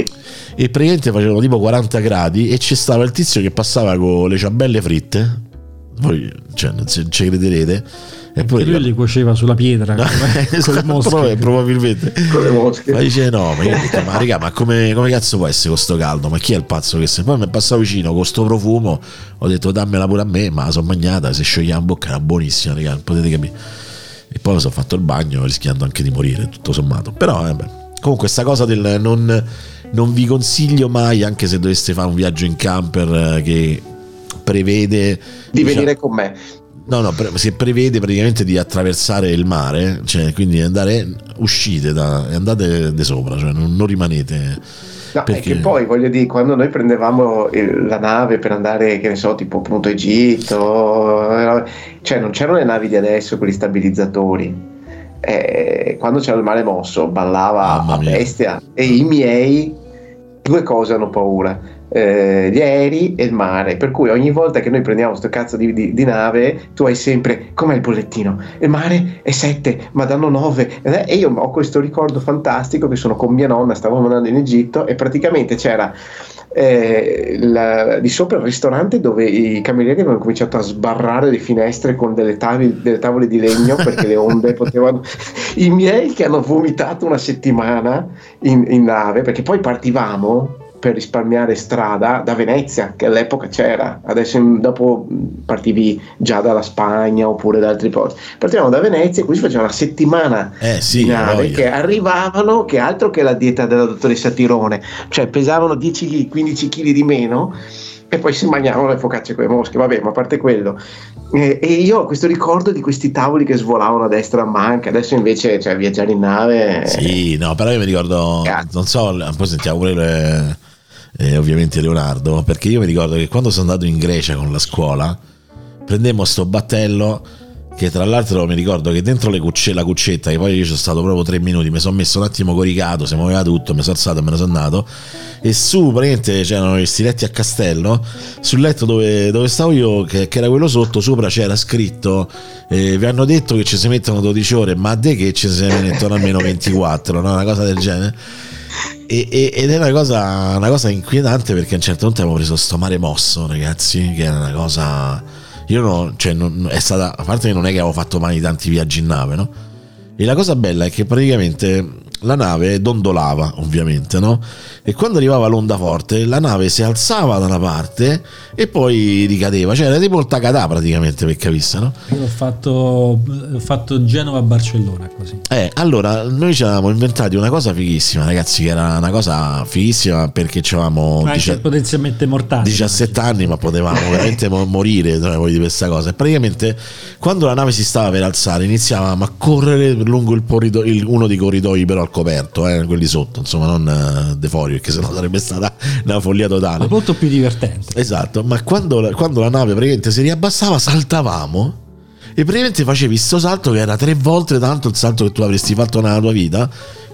E praticamente facevano tipo 40 gradi e c'è stava il tizio che passava con le ciambelle fritte. Voi cioè, non ci crederete e poi lui li cuoceva sulla pietra no, con le mosche. probabilmente con le mosche. Ma dice no, ma io ho detto, ma raga, ma come, come cazzo può essere questo caldo? Ma chi è il pazzo che se poi mi è passato vicino con questo profumo, ho detto dammela pure a me, ma la sono mangiata, se scioglie la bocca era buonissima, raga, potete capire. E poi mi sono fatto il bagno rischiando anche di morire, tutto sommato. Però vabbè. Comunque questa cosa del non, non vi consiglio mai, anche se doveste fare un viaggio in camper eh, che prevede di diciamo, venire con me No, no, si prevede praticamente di attraversare il mare, cioè quindi andare, uscite da, e andate di sopra, cioè non, non rimanete. No, perché... poi voglio dire, quando noi prendevamo il, la nave per andare, che ne so, tipo appunto Egitto, cioè non c'erano le navi di adesso con gli stabilizzatori. Eh, quando c'era il mare mosso, ballava a bestia e i miei due cose hanno paura eh, gli aerei e il mare. Per cui ogni volta che noi prendiamo questo cazzo di, di, di, nave, tu hai sempre com'è il bollettino? Il mare è 7, ma danno 9. E io ho questo ricordo fantastico che sono con mia nonna, stavamo andando in Egitto e praticamente c'era. Eh, la, di sopra il ristorante dove i camerieri avevano cominciato a sbarrare le finestre con delle, tavi, delle tavole di legno perché le onde potevano i miei che hanno vomitato una settimana in, in nave perché poi partivamo per risparmiare strada da Venezia, che all'epoca c'era, adesso dopo partivi già dalla Spagna oppure da altri posti. Partivamo da Venezia e così facevamo una settimana eh, sì, di nave che arrivavano, che altro che la dieta della dottoressa Tirone, cioè pesavano 10-15 kg di meno e poi si mangiavano le focacce con le mosche, vabbè, ma a parte quello. Eh, e io ho questo ricordo di questi tavoli che svolavano a destra a manca, adesso invece cioè, viaggiare in nave... Sì, no, però io mi ricordo, Cazzo. non so, poi sentiamo pure le eh, ovviamente Leonardo, perché io mi ricordo che quando sono andato in Grecia con la scuola, prendemmo sto battello che tra l'altro mi ricordo che dentro cucce, la cuccetta, che poi io ci sono stato proprio tre minuti, mi sono messo un attimo coricato, si muoveva tutto, mi sono alzato e me ne sono andato, e su praticamente c'erano questi letti a castello, sul letto dove, dove stavo io, che, che, era quello sotto, sopra c'era scritto, eh, vi hanno detto che ci si mettono 12 ore, ma de che ci si mettono almeno 24, no? una cosa del genere e, e, ed è una cosa, una cosa, inquietante perché a un certo punto avevo preso sto mare mosso, ragazzi, che era una cosa. Io no, cioè, non, è stata. A parte che non è che avevo fatto mai tanti viaggi in nave, no? E la cosa bella è che praticamente la nave dondolava, ovviamente, no? E quando arrivava l'onda forte, la nave si alzava da una parte e poi ricadeva, cioè era tipo il Takada praticamente, per capisse, no? Io ho fatto, ho fatto Genova-Barcellona così. Eh, allora, noi ci avevamo inventati una cosa fighissima, ragazzi, che era una cosa fighissima perché avevamo... Dici- potenzialmente mortali. 17 anni, ma potevamo veramente morire di questa cosa. E praticamente, quando la nave si stava per alzare, iniziavamo a correre lungo il corrido- il, uno dei corridoi però al coperto, eh, quelli sotto, insomma, non uh, de fuori, perché sennò sarebbe stata una follia totale. Ma molto più divertente. Esatto, ma quando, quando la nave praticamente si riabbassava, saltavamo. E praticamente facevi questo salto che era tre volte tanto il salto che tu avresti fatto nella tua vita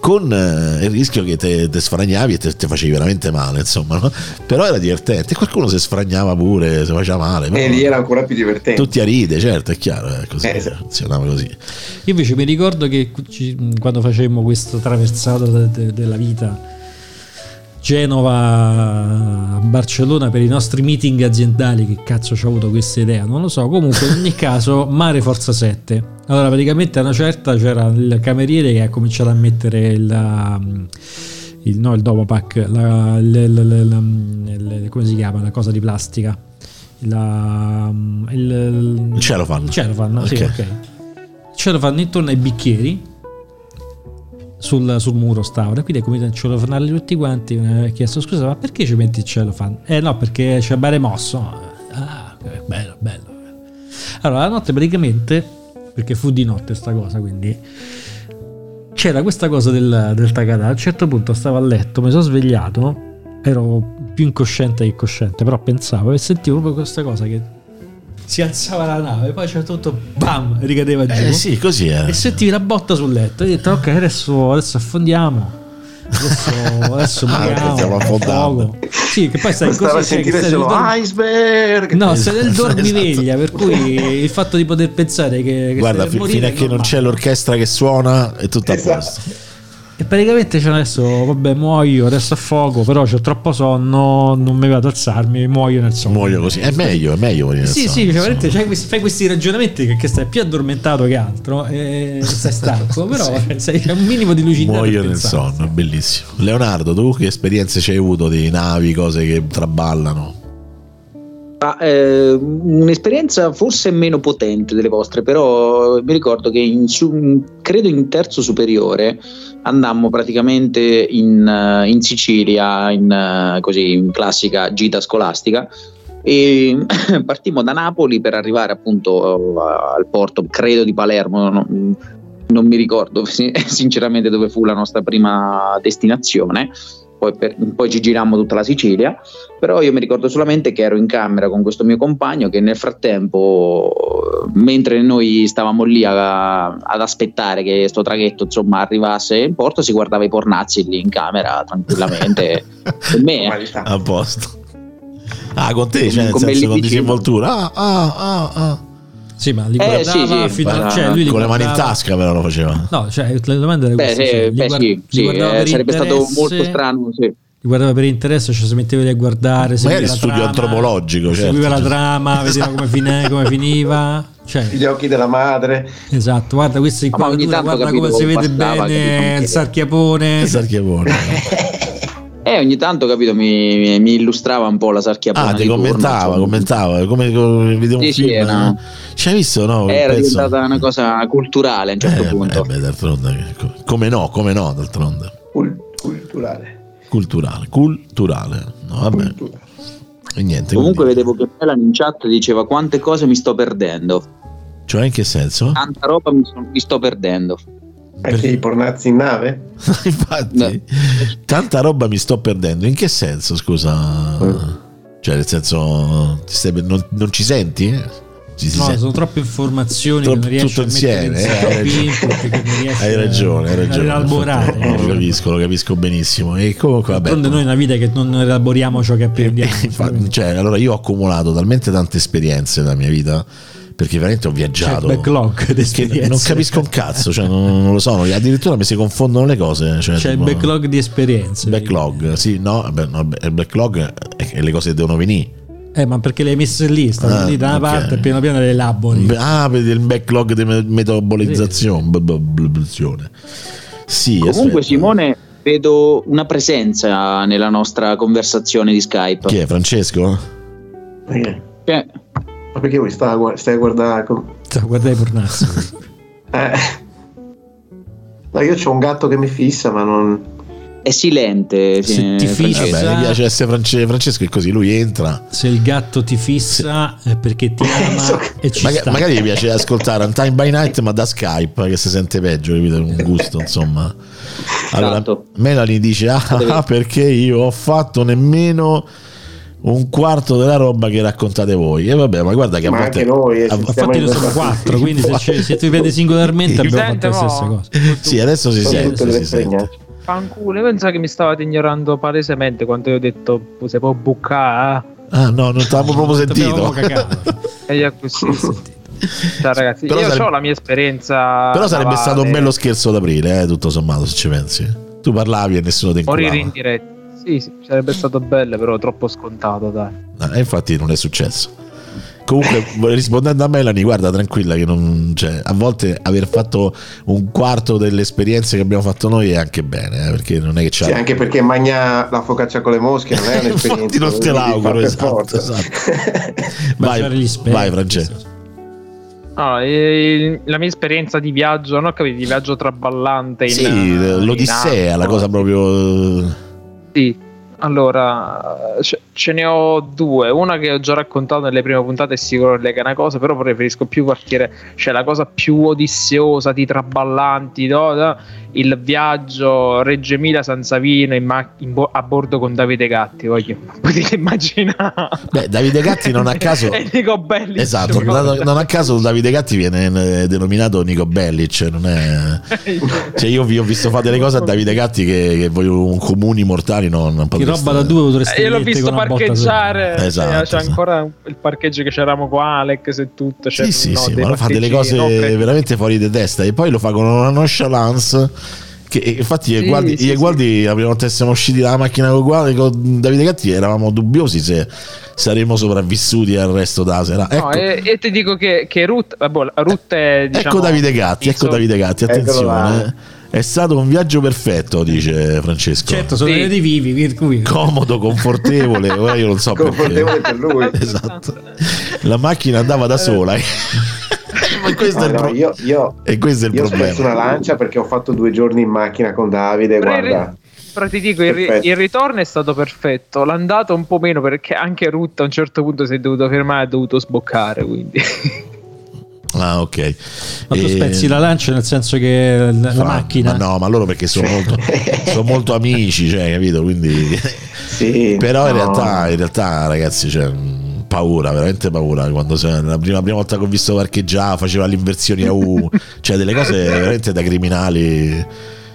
con eh, il rischio che te, sfragnavi e te, te, facevi veramente male, insomma, no? però era divertente. E qualcuno si sfragnava pure, si faceva male. E lì era ancora più divertente. Tutti a ride, certo, è chiaro, è così, eh, funzionava così. Io invece mi ricordo che quando facemmo de, de, della vita. Genova Barcellona per i nostri meeting aziendali che cazzo ci ho avuto questa idea non lo so comunque in ogni caso Mare Forza 7 allora, praticamente a una certa c'era il cameriere che ha cominciato a mettere il, um, il, no, il dopo pack, la, le, le, come si chiama, la cosa di plastica la, il, il cellophane. Il cellophane, okay. sì, ok. Cellophane intorno ai bicchieri sul, sul muro stavano e quindi è cominciato a cellofanarli tutti quanti mi ha chiesto scusa ma perché ci metti il cellophane? eh no perché c'è bare mosso. Ah bello bello. Allora la notte praticamente perché fu di notte sta cosa quindi c'era questa cosa del, del Takata. A un certo punto stavo a letto mi sono svegliato ero più incosciente che cosciente però pensavo e sentivo proprio questa cosa che si alzava la nave, poi a un certo punto bam, ricadeva giù. Eh sì, così era. E sentivi la botta sul letto. E hai detto, ok, adesso, adesso affondiamo. Adesso, adesso ah, stiamo affondando. Sì, che poi stai così. Stava a sentire solo dorm... iceberg. No, sei nel dormiveglia, esatto. per cui il fatto di poter pensare che. che Guarda, f- fino a che non c'è l'orchestra che suona, è tutto esatto. a posto. E praticamente c'è adesso, vabbè, muoio, adesso a fuoco, però ho troppo sonno, non mi vado ad alzarmi, muoio nel sonno. Muoio così, è meglio, è meglio morire Sì, sì, cioè, cioè, fai questi ragionamenti che, che, stai più addormentato che altro e stai stanco, però sì. sei, c'è un minimo di lucidità. Muoio nel sonno, bellissimo. Leonardo, tu che esperienze ci hai avuto di navi, cose che traballano? Ah, eh, un'esperienza forse meno potente delle vostre, però mi ricordo che in, su, credo in terzo superiore andammo praticamente in, eh, in Sicilia, in, eh, così, in classica gita scolastica e partimmo da Napoli per arrivare appunto al porto, credo di Palermo, non, non mi ricordo sinceramente dove fu la nostra prima destinazione poi, per, poi, ci girammo tutta la Sicilia, però io mi ricordo solamente che ero in camera con questo mio compagno che nel frattempo, mentre noi stavamo lì a, ad aspettare che questo traghetto insomma, arrivasse in porto, si guardava i pornazzi lì in camera tranquillamente con me. A posto. Ah, con te, cioè, nel senso, con disinvoltura. Ah, ah, ah, ah. Sì, ma li guardava eh, sì, sì. fino a, cioè, lui con le mani in tasca però lo faceva. No, cioè le domande erano queste. Beh, cioè, beh, sì, sì eh, sarebbe stato molto strano, sì. Li guardava per interesse, cioè si metteva lì a guardare. Magari studio trama, antropologico. Certo. Seguiva la trama, vedeva come, fine, come finiva. Cioè, gli occhi della madre. Esatto, guarda questa inquadratura, guarda come si vede bene il sarchiapone. Il sarchiapone. E ogni tanto, capito, mi, mi, illustrava un po' la sarchiapona. Ah, ti commentava, turno, commentava, come, come vedevo un sì, film. Sì, no. Ci hai visto, no? Era penso... diventata una cosa culturale a un certo eh, punto. Eh, beh, d'altronde, come no, come no, d'altronde. Cul- culturale. Culturale, culturale. No, vabbè. Culturale. E niente. Comunque quindi... vedevo che Melan in chat diceva quante cose mi sto perdendo. Cioè in che senso? Tanta roba mi, so, mi sto perdendo. Perché i pornazzi in nave? Infatti, no. tanta roba mi sto perdendo. In che senso, scusa? Mm. Cioè, nel senso, stai, non, non, ci senti? Ci no, sente. sono troppe informazioni Troppo, che non tutto insieme. Eh, hai, ragione, hai ragione. Elaborare. No, lo capisco, lo capisco benissimo. E comunque, vabbè. D'altronde noi una vita che non elaboriamo ciò che perdiamo. Infatti, cioè, allora io ho accumulato talmente tante esperienze nella mia vita perché veramente ho viaggiato. C'è il backlog Non capisco un cazzo, cioè non, non, lo so, addirittura mi si confondono le cose. Cioè, C'è tipo, il backlog di esperienze. Backlog, sì, no, beh, no, il backlog è le cose che devono venire. Eh, ma perché le hai messe lì? Stanno ah, lì da una okay. parte, piano piano le elabori. Ah, vedi il backlog di metabolizzazione. Sì. Comunque, aspetta. Simone, vedo una presenza nella nostra conversazione di Skype. Chi è? Francesco? Perché? Eh. Perché vuoi stai a, stai a guardare? Stai a guardare i pornazzi. eh. No, io ho un gatto che mi fissa, ma non. È silente. Se ti fissa, Vabbè, mi piace essere France, Francesco è così, lui entra. Se il gatto ti fissa è perché ti ama e ci Maga- sta. Magari gli piace ascoltare un time by night, ma da Skype che si sente peggio, capito? Un gusto, insomma. Allora, esatto. Melanie dice: Ah, ah perché io ho fatto nemmeno un quarto della roba che raccontate voi. E vabbè, ma guarda che a ma volte. Anche noi, a, infatti, ne sono quattro. Quindi, se, se tu vedi singolarmente, abbiamo fatto la stessa cosa. Sì, adesso si sente. Si sente. Fanculo, pensa che mi stavate ignorando palesemente quando io ho detto se può buccare. Ah, no, non t'avevo proprio sentito. e io così sentito. Cioè, ragazzi, però io sarebbe... ho la mia esperienza. Però sarebbe navale. stato un bello scherzo d'aprile, eh, tutto sommato, se ci pensi. Tu parlavi e nessuno ti inculava. Morire in diretta. Sì, sì, sarebbe stato bello, però troppo scontato, dai. No, e infatti non è successo. Comunque, rispondendo a Melanie, guarda, tranquilla, che non, cioè, a volte aver fatto un quarto delle esperienze che abbiamo fatto noi è anche bene, eh, perché non è che c'è. Sì, anche perché magna la focaccia con le mosche non è un'esperienza. non te l'auguro, esatto, esatto. vai, vai, Francesco. No, eh, la mia esperienza di viaggio, non ho capito, di viaggio traballante in, Sì, l'Odissea, in la cosa proprio... Sì, allora, ce ne ho due. Una che ho già raccontato nelle prime puntate è sicuro lega una cosa, però preferisco più partire, cioè la cosa più odisseosa di traballanti, no? Il viaggio Reggio Emilia San Savino in ma- in bo- a bordo con Davide Gatti, voglio, potete immaginare. Beh, Davide Gatti non a caso... è Nico Bellic. Esatto, non, non, a caso Davide Gatti viene eh, denominato Nico Bellic, non è... cioè io vi ho visto fare delle cose a Davide Gatti che, che voi un comuni mortali non, non Che roba da due potreste eh, Io l'ho visto parcheggiare, esatto, c'è esatto. ancora il parcheggio che c'eravamo qua, Alex e tutto. Sì, sì, no, sì, ma lo fa delle cose no, veramente fuori di testa e poi lo fa con una nonchalance che infatti sì, guardi, sì, io e Guardi la prima volta che siamo usciti dalla macchina con, Guardi, con Davide Gatti eravamo dubbiosi se saremmo sopravvissuti al resto della sera ecco. no, e, e, ti dico che, che Ruth, vabbè, Ruth è diciamo, ecco Davide Gatti ecco Davide Gatti attenzione è stato un viaggio perfetto, dice Francesco. Certo, sono sì. dei vivi, virgui. Comodo, confortevole, ora io non so confortevole perché. per lui. esatto. La macchina andava da sola. Ma questo no, è il, pro- io, io, e questo è il io problema. Ho spesso una lancia perché ho fatto due giorni in macchina con Davide. Guarda. Però ti dico, il, ri- il, ritorno è stato perfetto. L'andata un po' meno perché anche Ruth a un certo punto si è dovuto fermare e ha dovuto sboccare. Quindi. Ah, ok. Ma tu e... spezzi la lancia nel senso che la, la macchina. Ma no, ma loro perché sono molto, sono molto amici, cioè, capito? Quindi. Sì, Però in, no. realtà, in realtà, ragazzi, cioè, paura, veramente paura. Quando se, la, prima, la prima volta che ho visto parcheggiare, faceva le inversioni a U, cioè delle cose veramente da criminali.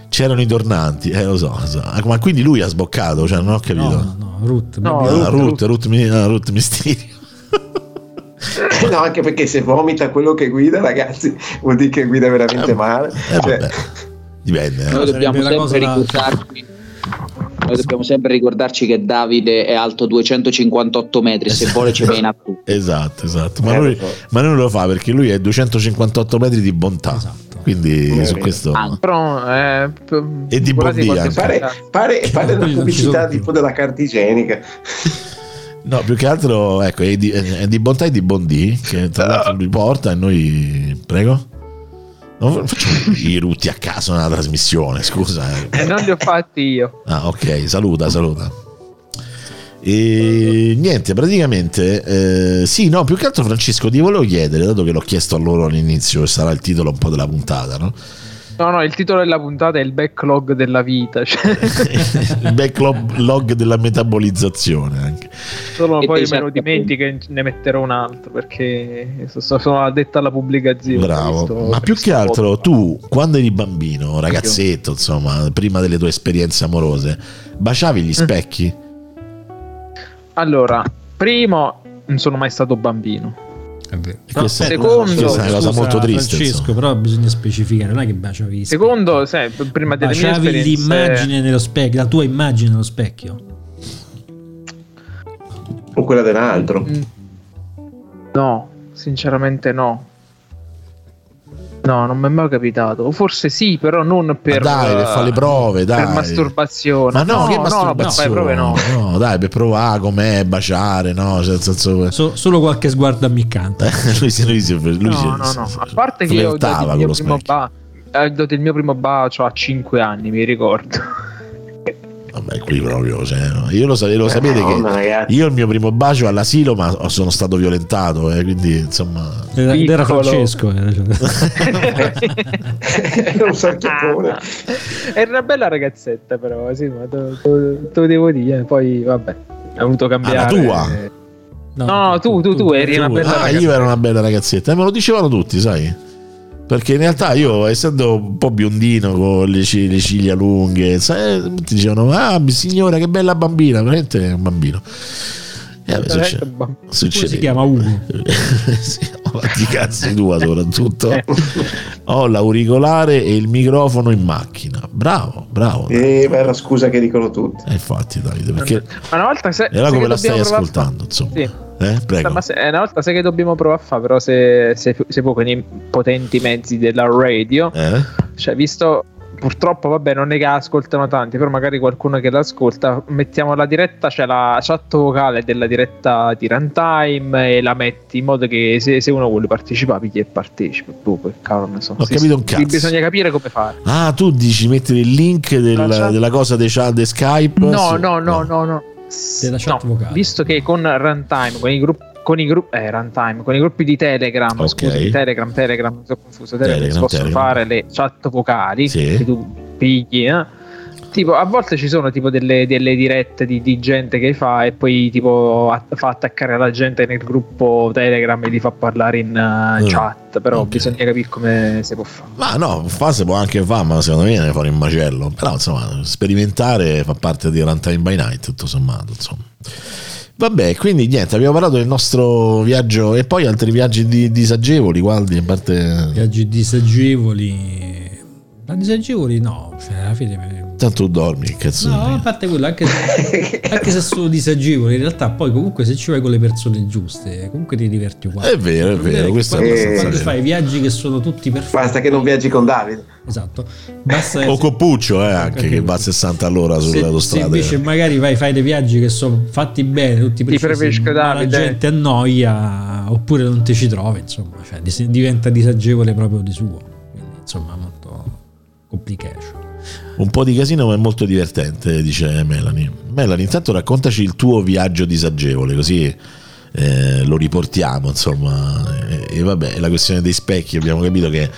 C'erano i tornanti, eh, lo so, lo so. Ma quindi lui ha sboccato, cioè non ho capito. No, no, Ruth, No, Ah, Ruth, Ruth, Ruth, mi- ah, Ruth Mysterio. No, anche perché se vomita quello che guida, ragazzi, vuol dire che guida veramente male. Eh, Cioè, vabbè. Dipende. eh. Noi dobbiamo sempre da- ricordarci. Noi dobbiamo sempre ricordarci che Davide è alto 258 metri. Se vuole ci mena tu. Esatto, esatto. Ma, Eh, lui, ma lui lo fa perché lui è 258 metri di bontà. Esatto. Quindi Eh, su questo. Ah, Però, eh, E di quasi Bondi qualche anche. pare, pare, pare non ci pubblicità tipo della carta igienica. No, più che altro, ecco, è di, è di bontà e di bondi che tra l'altro lui porta e noi. Prego? Non facciamo i rutti a caso nella trasmissione, scusa. eh. Eh, non li ho fatti io. Ah, ok, saluta, saluta. E niente, praticamente, eh, sì, no, più che altro Francesco, ti volevo chiedere, dato che l'ho chiesto a loro all'inizio, sarà il titolo un po' della puntata, no? No, no, il titolo della puntata è il backlog della vita. Cioè, il backlog log della metabolizzazione anche. solo E poi me lo dimentico e ne metterò un altro perché so- sono addetta alla pubblicazione. Bravo, Visto- ma più che altro foto. tu quando eri bambino, ragazzetto, insomma, prima delle tue esperienze amorose, baciavi gli specchi? Allora, primo, non sono mai stato bambino. È vero. E questa, secondo- questa è una cosa Scusa, molto triste. Francesco, però bisogna specificare, non è che baciavi. Secondo, sai, prima delle mie baciavi esperienze l'immagine nello specchio, la tua immagine nello specchio. O quella dell'altro. Mm. No, sinceramente no. No, non mi è mai capitato. Forse sì, però non per Ma dai, per fare le prove, dai. per masturbazione. Ma no, che no, masturbazione? no, prove no. No, dai, per provare com'è, baciare, no, senso... So- solo qualche sguardo ammiccante. lui si, lui si, lui No, si- no, no. A parte che io ho dato il mio lo primo ba- ho dato il mio primo bacio a 5 anni, mi ricordo. Vabbè, qui proprio, cioè, no. io lo, lo sapete Madonna, che ragazzi. io il mio primo bacio all'asilo, ma sono stato violentato, eh, quindi insomma... Era, ed era. Francesco. era, cioè. Era un sarchiappone. Era una bella ragazzetta, però, sì, ma te, te- te lo devo dire. Poi, vabbè, ha voluto cambiare. Ah, la tua? Eh, No, tu- tu- tu eri una bella Ah, ragazzetta. io ero una bella ragazzetta, e me lo dicevano tutti, sai? Perché in realtà io, essendo un po' biondino con le, ci- le ciglia lunghe, sai, tutti dicevano: Ah, signora, che bella bambina, veramente è un bambino. E vabbè, Veramente succede. un bambino. Come succede. si chiama Ugo? sì, fatti cazzi tua soprattutto. Ho l'auricolare e il microfono in macchina. Bravo, bravo. E beh, è la scusa che dicono tutti. Eh, infatti, Davide, perché Ma una volta se, era come la stai ascoltando, insomma. Sì. Eh, prego. Ma se, una volta sai che dobbiamo provare a fare, però se, se, se può con i potenti mezzi della radio, Eh? cioè visto purtroppo vabbè non è che ascoltano tanti però magari qualcuno che l'ascolta mettiamo la diretta c'è la chat vocale della diretta di runtime e la metti in modo che se, se uno vuole partecipare e partecipa. Boh, che cavolo ne so. Ho Sì, capito un sì, cazzo. bisogna capire come fare. Ah, tu dici mettere il link del- della cosa dei chat di Skype? no su- no no. no no. Della chat No, vocale. visto che con runtime con i gruppi con i gruppi eh, runtime con i gruppi di Telegram Ok. scusami Telegram Telegram mi sono confuso Telegram, Telegram, si possono fare le chat vocali Sì. che tu pigli eh. tipo a volte ci sono tipo delle, delle dirette di, di gente che fa e poi tipo a- fa attaccare la gente nel gruppo Telegram e li fa parlare in uh, Mm. chat però Ok. bisogna capire come si può fare Ma no, fa si può anche fare, ma secondo me viene fuori un macello. Però insomma, sperimentare fa parte di Runtime by Night, tutto sommato. Insomma. Vabbè, quindi niente, abbiamo parlato del nostro viaggio e poi altri viaggi di- disagevoli, guardi, a parte... Viaggi disagevoli. Ma disagevoli no, cioè alla fine... Tanto tu dormi, cazzo. No, ne- a parte quello, anche se, anche se sono disagevoli, in realtà poi comunque se ci vai con le persone giuste, comunque ti diverti uguale. È vero, è vero, questo è quando, abbastanza quando vero. fai viaggi che sono tutti perfetti. Basta che non viaggi con Davide. Esatto. Basta O Coppuccio, eh, anche che va a 60 all'ora se, se sull'autostrada. invece magari vai fai dei viaggi che sono fatti bene, tutti precisi, preferisco ma la gente annoia oppure non ti ci trovi, insomma, cioè, diventa disagevole proprio di suo. Quindi, insomma, molto complication. Un po' di casino, ma è molto divertente, dice Melanie. Melanie, intanto raccontaci il tuo viaggio disagevole, così eh, lo riportiamo, insomma. E, e vabbè, la questione dei specchi, abbiamo capito che,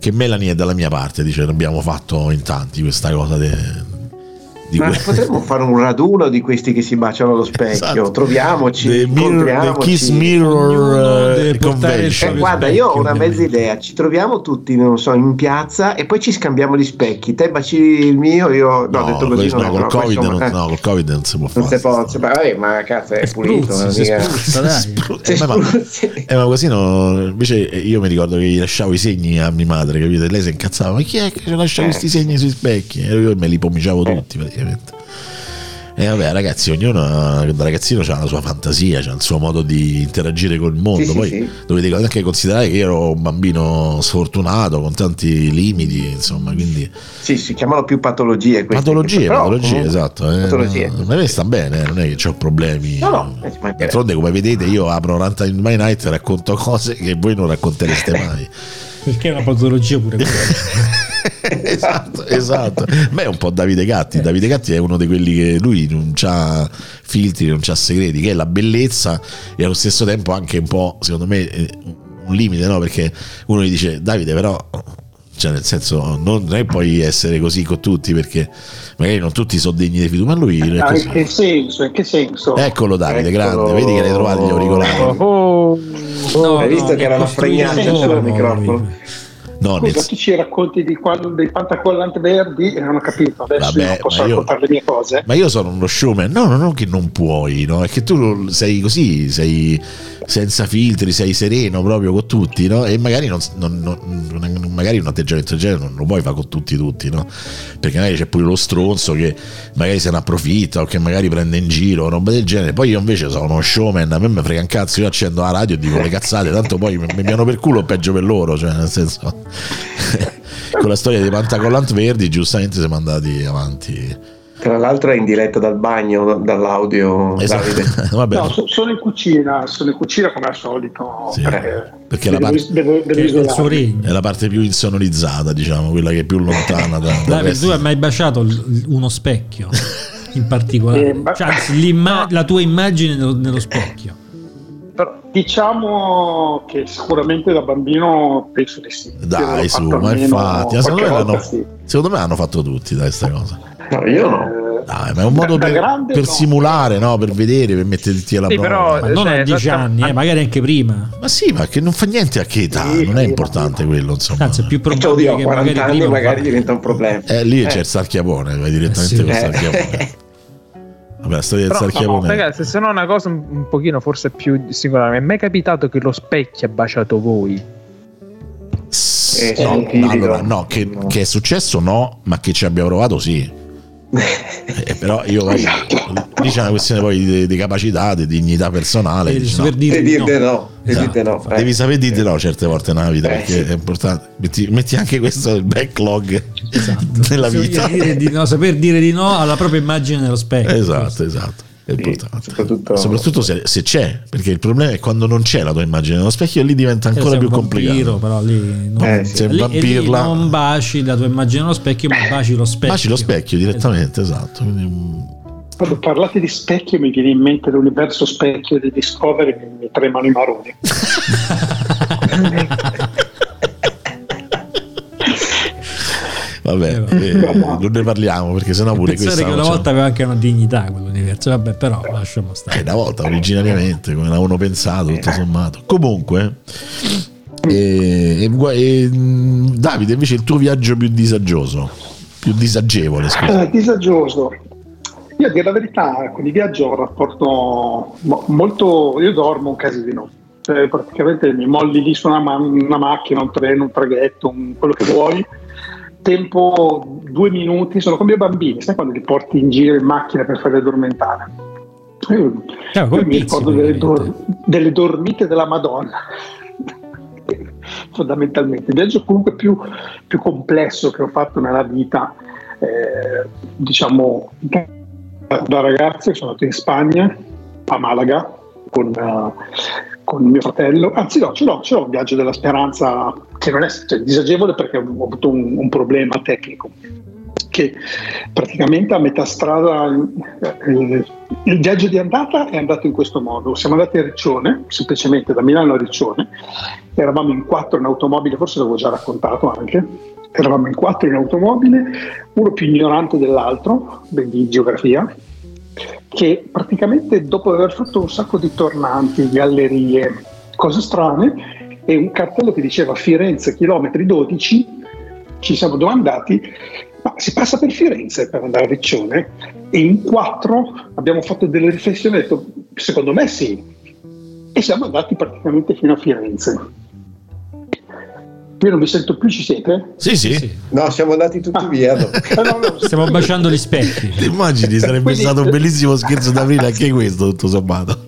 che Melanie è dalla mia parte, dice, l'abbiamo fatto in tanti questa cosa de- di Ma que- potremmo fare un raduno di questi che si baciano allo specchio. Esatto. Troviamoci, The, mirror, the incontriamoci. Kiss Mirror eh, il Convention. suo- Eh, guarda, io ho una mezza idea. Ci troviamo tutti, non so, in piazza e poi ci scambiamo gli specchi. Te baci il mio, io. No, No, detto così. questo non no, è, col, COVID insomma, non, eh, no, col Covid non si può Non fare. si può, si- vabbè, ma cazzo, è pulito. Spruzzi, non si eh, ma- spruzzi. Eh, ma così no. Invece io mi ricordo che gli lasciavo i segni a mia madre, capite? Lei si incazzava, ma chi è che ci lascia Eh. questi segni sui specchi? E io me li pomiciavo tutti praticamente. E vabbè, ragazzi, ognuno da ragazzino ha la sua fantasia, ha il suo modo di interagire col mondo. Sì, Poi sì. dovete anche considerare che io ero un bambino sfortunato con tanti limiti, insomma, quindi Sì, si chiamano più patologie. queste. patologie, Però, patologie, comunque, esatto. Eh, patologie. no, ma me sta bene, eh, non è che ho problemi. No, no, eh. D'altronde, come vedete, io apro Runtime by Night e racconto cose che voi non raccontereste mai. Perché è una patologia pure quella. esatto, esatto. Beh, è un po' Davide Gatti. Davide Gatti è uno di quelli che lui non ha filtri, non ha segreti, che è la bellezza e allo stesso tempo anche un po', secondo me, eh, un limite, no? Perché uno gli dice, Davide, però. Cioè, nel senso, non è puoi essere così con tutti perché magari non tutti sono degni di fiducia, ma lui è Ah, così. in che senso? In che senso? Eccolo Davide, Eccolo. grande, vedi che l'hai trovato gli auricolari. oh, No, Hai visto no, che erano fregnati sul microfono? No, Scusa, nel- tu ci racconti di quando dei pantacollanti verdi e non ho capito. Adesso Vabbè, posso io- raccontare le mie cose. Ma io sono uno showman, no, no, non che non puoi, no? è che tu sei così, sei senza filtri, sei sereno proprio con tutti, no? E magari, non, non- non- magari un atteggiamento del genere non lo puoi fare con tutti, tutti, no? Perché magari c'è pure lo stronzo che magari se ne approfitta o che magari prende in giro, roba del genere. Poi io invece sono uno showman, a me mi frega un cazzo, io accendo la radio e dico le cazzate, tanto poi mi piano per culo peggio per loro, cioè nel senso... con la storia dei pantacollant verdi giustamente siamo andati avanti Tra l'altro è in diretta dal bagno, dall'audio. Esatto. Vabbè, No, so- sono in cucina, sono in cucina come al solito. Sì, Eh, perché la devo, parte- devo, devo Che è la parte più insonorizzata, diciamo, quella che è più lontana da, Davide, resto. tu hai mai baciato l- uno specchio in particolare? Eh, ma- Cioè, anzi, la tua immagine nello, nello specchio. Però diciamo che sicuramente da bambino penso di sì. Dai, su, ma infatti, secondo me, volta sì. secondo me l'hanno fatto tutti, dai, questa cosa. No, io no. Eh, Dai, ma è un modo Da- da per, per no. simulare, no? Per vedere, per metterti alla Sì, prova. però- Ma non Cioè, a 10 esatta- anni, eh, magari anche prima. Ma sì, ma che non fa niente a che età, Sì, non è sì, importante quello, insomma. Anzi, è più E cioè, probabile oddio, a che 40 magari anni magari diventa un problema. Eh, lì Eh. c'è il sarchiapone, vai direttamente sì. col Eh. sarchiapone. Vabbè, la storia del sarchiapone. ragazzi, se no una cosa un, un pochino forse più singolare, mi è mai capitato che lo specchio ha baciato voi? S- Eh, no, sì, allora, no. no, che, No. che è successo no, ma che ci abbia provato sì. Eh, però io poi lì c'è una questione poi di, di capacità, di dignità personale. Devi dici, saper no. dire E no. no. e Esatto. no. Devi sapere dire no certe volte nella vita Eh, perché sì. è importante. Metti, metti anche questo nel backlog Esatto. nella Saper vita. dire di no, saper dire di no alla propria immagine nello specchio. Esatto, esatto. È Sì, importante. soprattutto- Soprattutto se, se c'è, perché il problema è quando non c'è la tua immagine nello specchio e lì diventa Eh, ancora più vampiro, complicato. però lì non, Eh, sì. Se lì- non baci la tua immagine nello specchio, ma baci lo specchio. Baci lo specchio direttamente, esatto. Quindi, mm, Quando parlate di specchio mi viene in mente l'universo specchio di Discovery e mi tremano i maroni. vabbè, Eh, eh, non ne parliamo perché sennò pure Pensare questa che una volta aveva anche una dignità quell'universo, vabbè, però lasciamo Eh, stare. una volta originariamente come l'avevano pensato tutto sommato comunque eh, e- e- mh, Davide invece il tuo viaggio più disagioso più disagevole scusa Eh, disagioso. Io a dire la verità, con i viaggi ho un rapporto mo- molto... Io dormo un casino. Cioè, praticamente mi molli lì su una, ma- una macchina, un treno, un traghetto, un- quello che vuoi. Tempo due minuti, sono come i bambini, sai quando li porti in giro in macchina per farli addormentare? Io, Cioè, come io mi ricordo delle, dor- delle dormite della Madonna. Fondamentalmente, il viaggio comunque più, più complesso che ho fatto nella vita, eh, diciamo, da, da ragazzo sono andato in Spagna, a Malaga, con, eh, con mio fratello. Anzi, no, ce l'ho, ce l'ho un viaggio della speranza che non è cioè, disagevole perché ho avuto un, un problema tecnico. Che praticamente a metà strada eh, il viaggio di andata è andato in questo modo. Siamo andati a Riccione, semplicemente da Milano a Riccione, eravamo in quattro in automobile, forse l'avevo già raccontato anche. Eravamo in quattro in automobile, uno più ignorante dell'altro, di geografia, che praticamente dopo aver fatto un sacco di tornanti, gallerie, cose strane, e un cartello che diceva Firenze chilometri 12, ci siamo domandati, ma si passa per Firenze per andare a Riccione? E in quattro abbiamo fatto delle riflessioni e detto, secondo me sì. E siamo andati praticamente fino a Firenze. Io non mi sento più, ci siete? sì sì, Sì. No, siamo andati tutti Ah. via. no. No, no, Stiamo baciando gli specchi. ti immagini sarebbe Quindi- stato un bellissimo scherzo d'aprile anche questo tutto sommato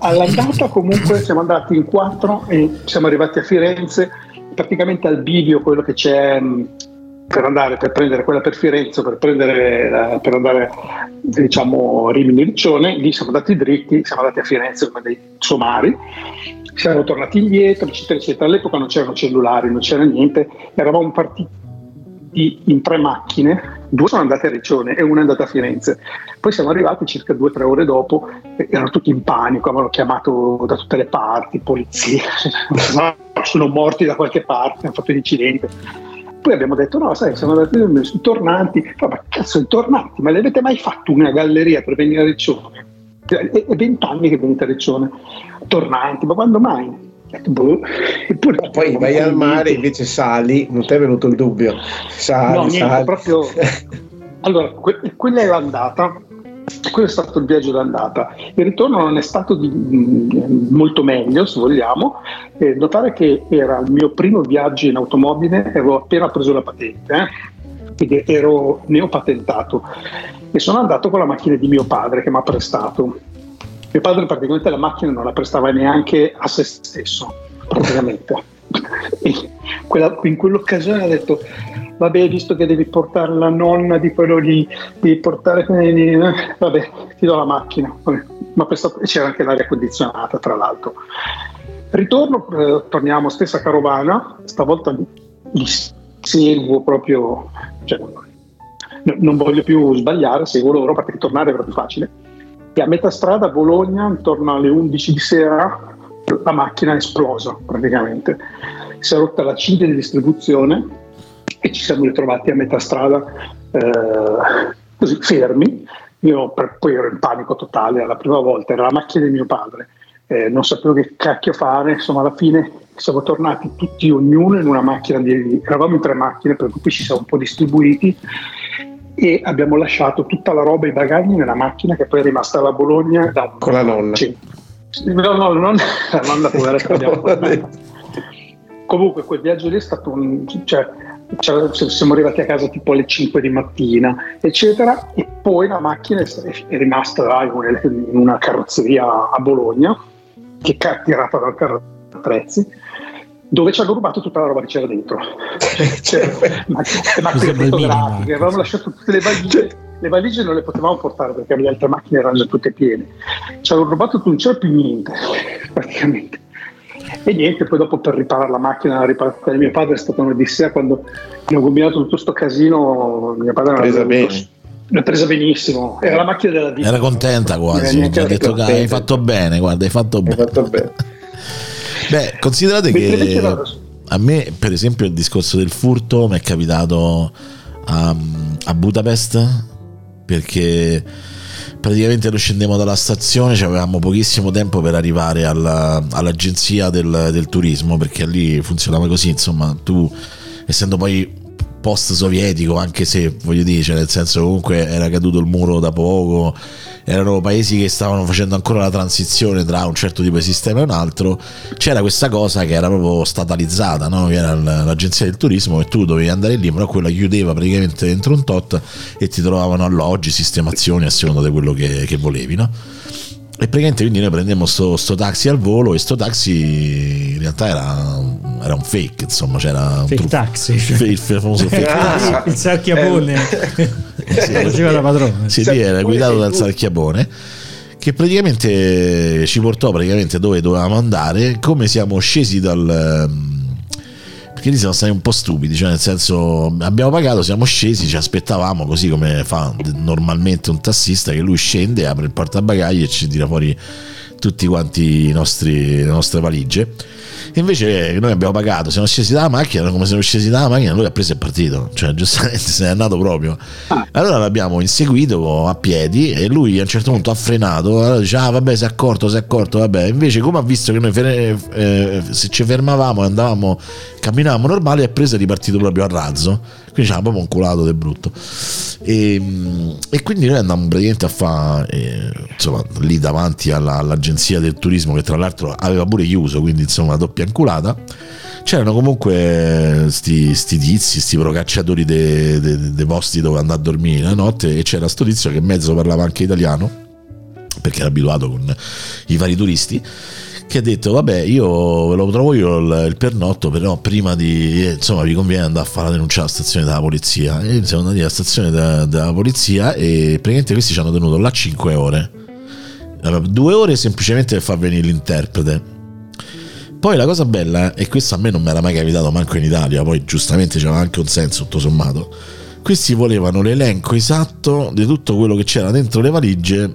All'andata comunque siamo andati in quattro e siamo arrivati a Firenze, praticamente al bivio quello che c'è per andare, per prendere quella per Firenze, per prendere eh, per andare diciamo Rimini Riccione, lì siamo andati dritti, siamo andati a Firenze come dei somari, siamo tornati indietro, eccetera, eccetera. All'epoca non c'erano cellulari, non c'era niente, eravamo partiti in tre macchine, due sono andate a Riccione e una è andata a Firenze. Poi siamo arrivati circa due o tre ore dopo, e erano tutti in panico, avevano chiamato da tutte le parti, polizia, sono morti da qualche parte, hanno fatto un incidente. Poi abbiamo detto: no, sai, siamo andati sui tornanti. Ma cazzo, i tornanti, ma le avete mai fatto una galleria per venire a Riccione? È è vent'anni che venite a Riccione. Tornanti, ma quando mai? Boh. Eppure- Poi vai al mare, invece sali, non ti è venuto il dubbio. Sali, No, niente, sali. proprio- Allora, que- quella è l'andata, quello è stato il viaggio d'andata. Il ritorno non è stato di- mh, molto meglio, se vogliamo. Eh, notare che era il mio primo viaggio in automobile, avevo appena preso la patente, eh, quindi ero neopatentato e sono andato con la macchina di mio padre che mi ha prestato. Mio padre praticamente la macchina non la prestava neanche a se stesso, praticamente. Quella- in quell'occasione ha detto vabbè visto che devi portare la nonna di quello lì devi portare vabbè ti do la macchina ma questo, c'era anche l'aria condizionata tra l'altro. Ritorno eh, torniamo stessa carovana stavolta li seguo proprio cioè, no- non voglio più sbagliare seguo loro perché tornare era più facile. E a metà strada a Bologna intorno alle 11 di sera la macchina è esplosa praticamente si è rotta la cinghia di distribuzione e ci siamo ritrovati a metà strada eh, così fermi. Io per- poi ero in panico totale, la prima volta, era la macchina di mio padre, eh, non sapevo che cacchio fare, insomma alla fine siamo tornati tutti, ognuno in una macchina, di, eravamo in tre macchine, per cui ci siamo un po' distribuiti e abbiamo lasciato tutta la roba, i bagagli nella macchina che poi è rimasta alla Bologna da un- Con la nonna. Sì. No, no, non la nonna poveretta abbiamo Comunque quel viaggio lì è stato un, cioè, siamo arrivati a casa tipo alle 5 di mattina, eccetera, e poi la macchina è rimasta in una carrozzeria a Bologna, che è tirata dal carro attrezzi, dove ci hanno rubato tutta la roba che c'era dentro. c'era le macchine fotografiche, avevamo lasciato tutte le valigie, le valigie non le potevamo portare perché le altre macchine erano già tutte piene. Ci hanno rubato tutto, non c'era più niente, praticamente. E niente, poi dopo per riparare la macchina, la riparata di mio padre è stata un'odissea quando abbiamo combinato tutto questo casino, mio padre l'ha presa bene. L'ha presa benissimo, era la macchina della vita. Era contenta quasi, mi ha detto che hai fatto bene, guarda, hai fatto bene. Hai fatto bene. Beh, considerate che a me, per esempio, il discorso del furto mi è capitato a, a Budapest perché praticamente noi scendemmo dalla stazione, avevamo pochissimo tempo per arrivare alla, all'agenzia del, del, turismo perché lì funzionava così, insomma, tu essendo poi post sovietico, anche se voglio dire, cioè nel senso comunque era caduto il muro da poco erano paesi che stavano facendo ancora la transizione tra un certo tipo di sistema e un altro, c'era questa cosa che era proprio statalizzata, no? che era l'agenzia del turismo e tu dovevi andare lì, però quella chiudeva praticamente dentro un tot e ti trovavano alloggi, sistemazioni a seconda di quello che, che volevi. No? E praticamente quindi noi prendemmo sto, sto, taxi al volo e sto taxi in realtà era, era un fake, insomma c'era un fake truff, taxi. Il, il famoso fake taxi. il sarchiapone. Eh, sì, faceva da padrone. Sì, sì, era guidato dal sarchiapone che praticamente ci portò praticamente dove dovevamo andare, come siamo scesi dal perché lì siamo stati un po' stupidi, cioè nel senso abbiamo pagato, siamo scesi, ci aspettavamo così come fa normalmente un tassista che lui scende, apre il portabagagli e ci tira fuori tutti quanti i nostri, le nostre valigie Invece noi abbiamo pagato, siamo scesi dalla macchina, come siamo scesi dalla macchina, lui ha preso e partito, cioè giustamente se n'è andato proprio. Ah. Allora l'abbiamo inseguito a piedi e lui a un certo punto ha frenato, allora dice ah vabbè si è accorto, si è accorto, vabbè. Invece come ha visto che noi eh, se ci fermavamo e andavamo, camminavamo normale, è preso e ripartito proprio a razzo. Quindi c'era proprio un culato del brutto. E, e, quindi noi andammo praticamente a fare, eh, lì davanti alla, all'agenzia del turismo che tra l'altro aveva pure chiuso, quindi insomma doppia inculata. C'erano comunque sti, sti tizi, sti procacciatori dei de, de posti dove andare a dormire la notte e c'era sto tizio che mezzo parlava anche italiano perché era abituato con i vari turisti che ha detto vabbè io ve lo trovo io il, il pernotto però prima di insomma vi conviene andare a fare la denuncia alla stazione della polizia. E siamo andati alla stazione della, della polizia e praticamente questi ci hanno tenuto là 5 ore. Due ore semplicemente per far venire l'interprete. Poi la cosa bella, e questo a me non mi era mai capitato manco in Italia, poi giustamente c'era anche un senso tutto sommato, questi volevano l'elenco esatto di tutto quello che c'era dentro le valigie,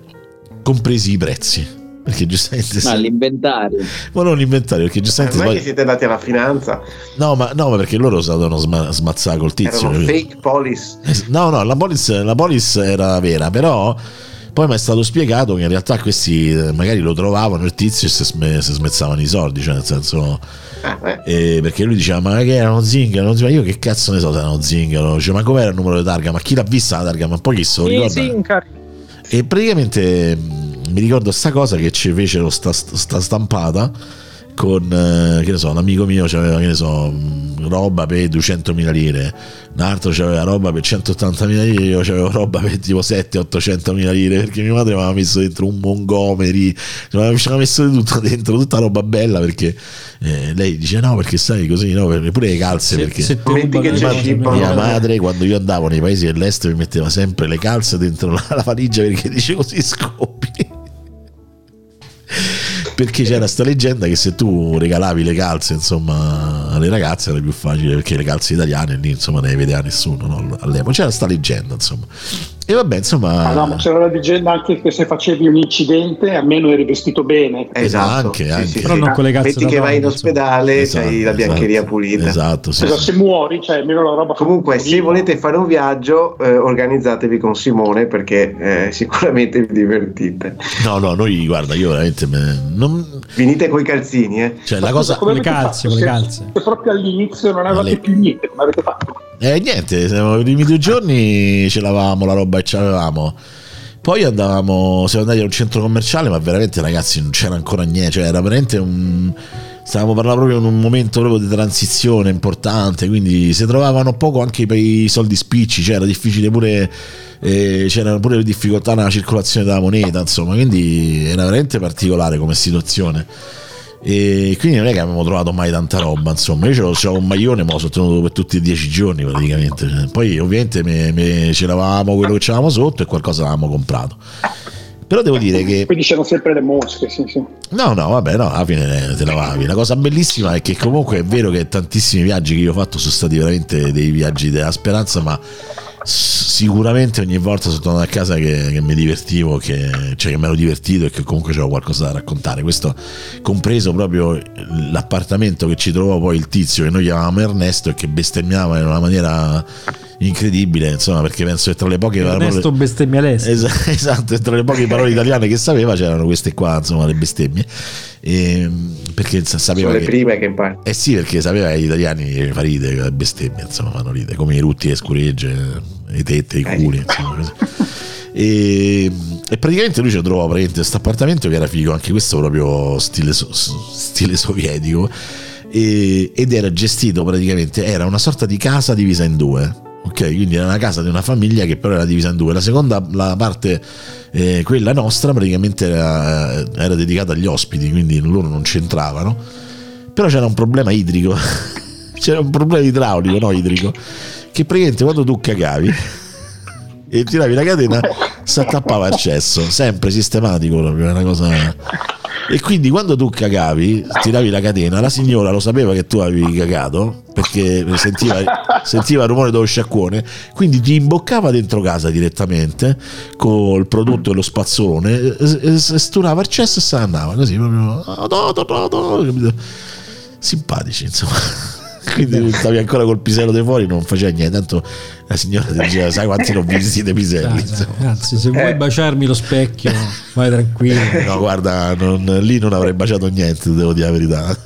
compresi i prezzi. Perché giustamente. Ma l'inventario. Ma non l'inventario, perché giustamente. Ma poi... siete andati alla finanza. No, ma no, perché loro sapevano sma- smazzare col tizio. Erano fake police. Eh, no, no, la police, la police era vera, però. Poi mi è stato spiegato che in realtà questi eh, magari lo trovavano il tizio e si, sm- smezzavano i soldi, cioè nel senso. Ah, eh, perché lui diceva: Ma che erano zingaro? Ma io che cazzo ne so se erano zingaro? Dice, ma com'era il numero di targa? Ma chi l'ha vista la targa? Ma poi chi se lo ricorda? E praticamente mi ricordo sta cosa che ci fecero sta, sta stampata con eh, che ne so, un amico mio aveva che ne so, roba per 200.000 lire, un altro aveva roba per 180.000 lire, io avevo roba per tipo 700-800.000 lire perché mia madre mi aveva messo dentro un Montgomery, ci aveva messo di tutto dentro, tutta roba bella perché eh, lei dice no perché sai così, no, pure le calze se, perché se mia, mia madre quando io andavo nei paesi dell'est mi metteva sempre le calze dentro la, la valigia perché dice così scoppi perché c'era sta leggenda che se tu regalavi le calze insomma alle ragazze era più facile perché le calze italiane lì insomma ne vedeva nessuno no? all'epoca c'era sta leggenda insomma e vabbè, insomma. Ah, no, ma c'era la leggenda anche che se facevi un incidente almeno eri vestito bene. Esatto, anche, sì, anche. Sì, però non con le cazzo Metti che vai in ospedale, esatto, c'hai la biancheria esatto, pulita. Esatto, sì, esatto, Se muori, cioè almeno la roba. Comunque, se volete fare un viaggio, eh, organizzatevi con Simone perché eh, sicuramente vi divertite. No, no, noi guarda, io veramente. Me, non... Venite coi calzini, eh. Cioè, la cosa. Con le calze, con le calze. Se proprio all'inizio non avevate più niente, come avete fatto? Eh, niente, i primi due giorni ce l'avevamo la roba e ce l'avevamo. Poi andavamo, siamo andati a un centro commerciale, ma veramente ragazzi non c'era ancora niente, cioè era veramente un stavamo parlando proprio in un momento proprio di transizione importante, quindi si trovavano poco anche per i soldi spicci, cioè era difficile pure, eh, c'erano pure difficoltà nella circolazione della moneta, insomma, quindi era veramente particolare come situazione. E quindi non è che abbiamo trovato mai tanta roba, insomma, io c'avevo un maglione, ma l'ho sostenuto per tutti i dieci giorni praticamente. Poi ovviamente me, me, c'eravamo quello che c'avevamo sotto e qualcosa l'avevamo comprato. Però devo dire che. Quindi c'erano sempre le mosche, sì, sì. No, no, vabbè, no, alla fine te lavavi. La cosa bellissima è che comunque è vero che tantissimi viaggi che io ho fatto sono stati veramente dei viaggi della speranza, ma sicuramente ogni volta sono tornato a casa che, che mi divertivo, che, cioè che mi ero divertito e che comunque c'era qualcosa da raccontare. Questo compreso proprio l'appartamento che ci trovò poi il tizio che noi chiamavamo Ernesto e che bestemmiava in una maniera incredibile, insomma, perché penso che tra le poche Ernesto parole bestemmialesco. Esatto, esatto, tra le poche parole italiane che sapeva c'erano queste qua, insomma, le bestemmie. E, ehm, perché sapeva Sono le che, prime che impari. Eh sì, perché sapeva che gli italiani fa ride, le bestemmie, insomma, fanno ride, come i rutti e le scuregge, le tette, i eh culi, insomma. E, e, praticamente lui ci trovò praticamente questo appartamento che era figo, anche questo proprio stile, stile sovietico. E, ed era gestito praticamente, era una sorta di casa divisa in due ok? Quindi era una casa di una famiglia che però era divisa in due. La seconda, la parte, eh, quella nostra, praticamente era, era, dedicata agli ospiti, quindi loro non c'entravano. Però c'era un problema idrico, c'era un problema idraulico, no idrico, che praticamente quando tu cagavi e tiravi la catena si attappava il cesso, sempre sistematico proprio, una cosa e quindi quando tu cagavi, tiravi la catena, la signora lo sapeva che tu avevi cagato perché sentiva, sentiva il rumore dello sciacquone, quindi ti imboccava dentro casa direttamente col prodotto e lo spazzolone, sturava il cesso e se ne andava così proprio. Simpatici, insomma quindi stavi ancora col pisello di fuori non faceva niente. Tanto la signora ti diceva sai quanti non visti dei piselli? Anzi se vuoi eh. baciarmi lo specchio vai tranquillo. No guarda non, lì non avrei baciato niente devo dire la verità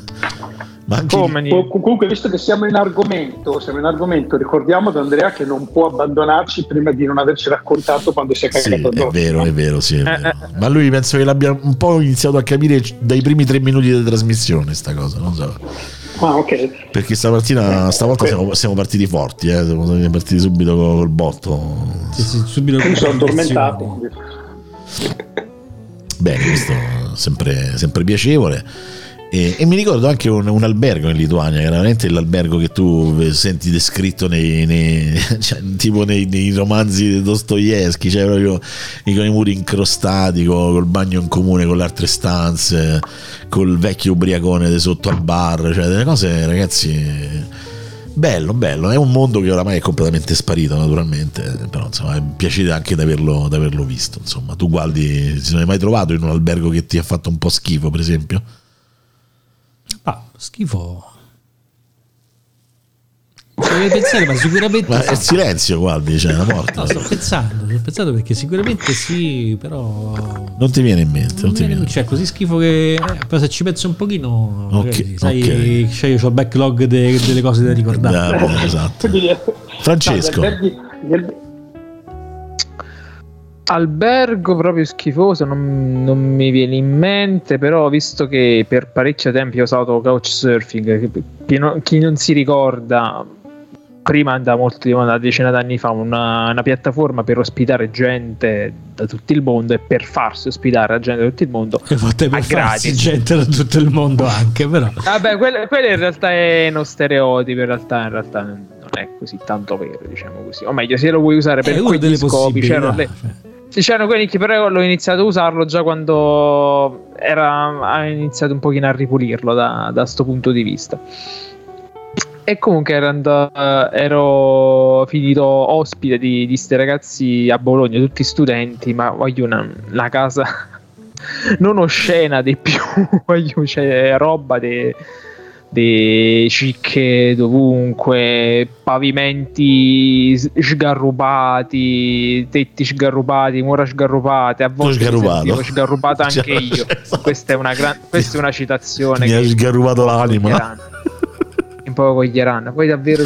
ma anche Come? comunque visto che siamo in argomento siamo in argomento ricordiamo ad Andrea che non può abbandonarci prima di non averci raccontato quando si è cagato sì, è vero è vero sì è vero. Eh, eh. ma lui penso che l'abbia un po' iniziato a capire dai primi tre minuti di trasmissione sta cosa non so Ah, ok. Perché stamattina, stavolta siamo, siamo, partiti forti, eh? siamo partiti subito col botto. Sì, sì, subito Mi sono addormentato. Bene, questo è sempre, sempre piacevole. E, e, mi ricordo anche un, un, albergo in Lituania, che era veramente l'albergo che tu senti descritto nei, nei, cioè, tipo nei, nei, romanzi di Dostoevsky, cioè proprio con i muri incrostati, con, col bagno in comune con le altre stanze, col vecchio ubriacone di sotto al bar, cioè delle cose ragazzi... Bello, bello, è un mondo che oramai è completamente sparito naturalmente, però insomma è un piacere anche di averlo, averlo visto, insomma tu guardi, se non hai mai trovato in un albergo che ti ha fatto un po' schifo per esempio? Ah, schifo. Devi pensare, ma sicuramente. Ma è silenzio, guardi, cioè la morte. No, sto pensando, sto pensando perché sicuramente sì, però. Non ti viene in mente. Non, non ti viene. Cioè, così schifo che. Eh, però se ci penso un pochino. Okay, sai, okay. Cioè io ho il backlog de, delle cose da ricordare. Da, esatto. Francesco. Albergo proprio schifoso non, non, mi viene in mente, però visto che per parecchio tempo ho usato couchsurfing, chi non, chi non si ricorda, prima da molto una decina d'anni fa, una, una, piattaforma per ospitare gente da tutto il mondo e per farsi ospitare la gente da tutto il mondo e per farsi gente da tutto il mondo anche, però. Vabbè, quello, quello, in realtà è uno stereotipo, in realtà, in realtà non è così tanto vero, diciamo così. O meglio, se lo vuoi usare per quegli scopi, c'erano le... Cioè C'erano quelli che però l'ho iniziato a usarlo già quando era, ha iniziato un pochino a ripulirlo da questo punto di vista. E comunque ero, andato, ero finito ospite di questi ragazzi a Bologna, tutti studenti, ma voglio una, una casa non oscena di più, voglio cioè, roba di di cicche dovunque, pavimenti sgarrubati, tetti sgarrubati, mura sgarrubate, a volte sgarrubato. sgarrubato anche cioè, io. Esatto. Questa è una, gran, questa è una citazione. Mi ha sgarrubato l'anima. Un po' con gli Iran. Poi davvero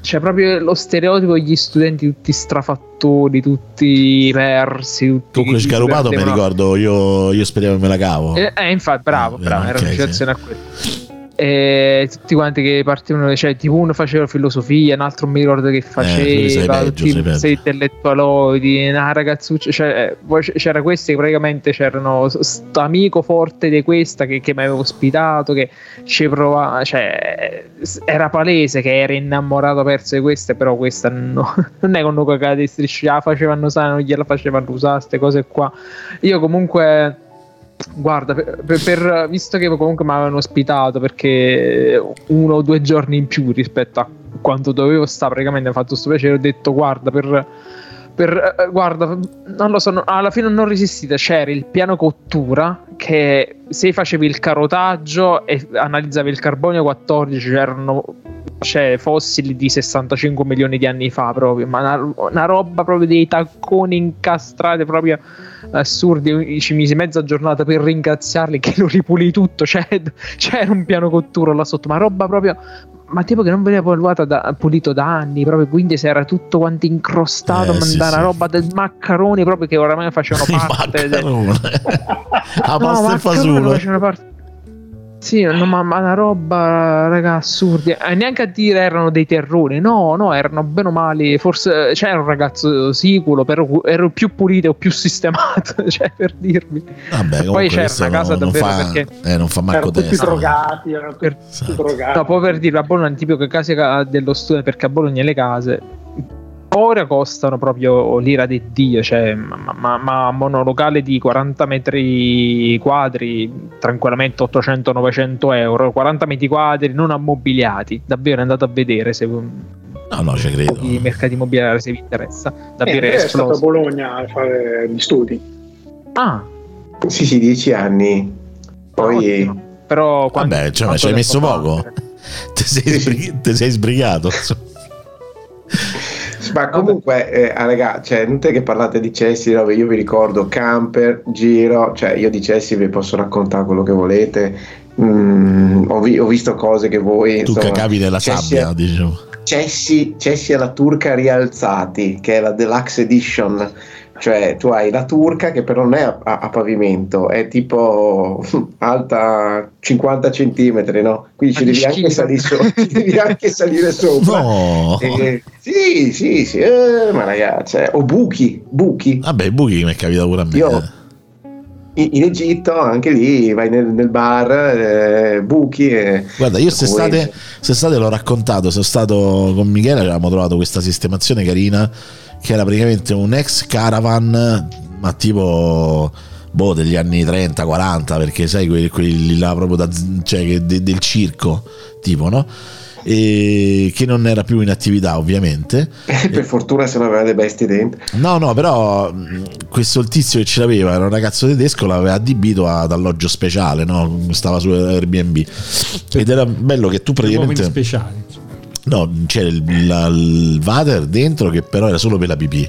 c'è proprio lo stereotipo degli studenti tutti strafattori, tutti persi. Tutti tu sgarubato mi ricordo, io, io speriamo che me la cavo. Eh, eh infatti, bravo, bravo, eh, era okay, una situazione sì. a questo e tutti quanti che partivano, cioè tipo uno faceva filosofia, un altro mi ricordo che eh, faceva, eh, tutti sei intellettualoidi, una ragazzuccia, cioè, eh, c'era questi che praticamente c'erano sto amico forte di questa che, che mi aveva ospitato, che ci provava, cioè era palese che era innamorato perso di queste, però questa no, non è con uno cagate di strisce, la facevano usare, non gliela facevano usare, queste cose qua. Io comunque Guarda, per, per, visto che comunque mi avevano ospitato perché uno o due giorni in più rispetto a quanto dovevo stare, praticamente mi ha fatto questo piacere. Ho detto, guarda, per, per eh, guarda, non lo so, alla fine non resistite. C'era il piano cottura che se facevi il carotaggio e analizzavi il carbonio 14, c'erano cioè, fossili di 65 milioni di anni fa proprio, ma una, una roba proprio dei tacconi incastrati proprio assurdi. Ci misi mezza giornata per ringraziarli che lo ripulì tutto. Cioè, c'era un piano cottura là sotto, ma roba proprio. Ma tipo che non veniva da, pulito da anni, proprio quindi si era tutto quanto incrostato, eh, sì, una sì. roba del maccaroni proprio che oramai facevano parte. del... A pasta no, e fasullo. Facevano parte sì, no, ma, ma, una roba, raga, assurdi. E neanche a dire erano dei terroni. No, no, erano bene o male. Forse c'era un ragazzo sicuro, però ero più pulito o più sistemato. cioè, per dirvi. Vabbè, Poi c'era una casa non, davvero non fa, perché. Eh, non fa manco tutti drogati. Erano tutti esatto. drogati. No, poi per dirvi, a Bologna è un tipico casa dello studio, perché a Bologna le case ora costano proprio l'ira di Dio, cioè, ma, ma, ma monolocale di 40 metri quadri, tranquillamente 800-900 euro, 40 metri quadri non ammobiliati, davvero è andato a vedere se... No, no, ci credo. I mercati immobiliari se vi interessa. Davvero eh, è, stato a Bologna a fare gli studi. Ah. Sì, sì, dieci anni. Poi... Ottimo. Però quando, Vabbè, cioè, ci hai messo poco. Ti sei, sbrig- ti sei sbrigato. Ma comunque, eh, ah, raga, cioè, è che parlate di cessi, dove io vi ricordo camper, giro, cioè io di cessi vi posso raccontare quello che volete. Mm, ho, vi- ho, visto cose che voi. Tu insomma, cavi nella sabbia, a, diciamo. Cessi, cessi alla turca rialzati, che è la deluxe edition cioè tu hai la turca che però non è a, a, a pavimento, è tipo alta 50 centimetri, no? Quindi ci devi, anche salire, so- ci devi anche salire sopra. No. E, sì, sì, sì, eh, ma ragazzi, eh, o buchi, buchi. Vabbè, buchi mi è capitato pure a me. Io, eh. in Egitto anche lì vai nel, nel bar eh, buchi e guarda io quest'estate, quest'estate l'ho raccontato sono stato con Michele avevamo trovato questa sistemazione carina che era praticamente un ex caravan, ma tipo boh, degli anni 30-40, perché sai quelli, quelli là proprio da, cioè, de, del circo, tipo, no? E che non era più in attività ovviamente. Per e... fortuna se non aveva le bestie dentro. No no però questo il tizio che ce l'aveva era un ragazzo tedesco l'aveva adibito ad alloggio speciale no? stava su Airbnb. Ed era bello che tu praticamente speciali No, c'era il, la, il water dentro che però era solo per la pipì.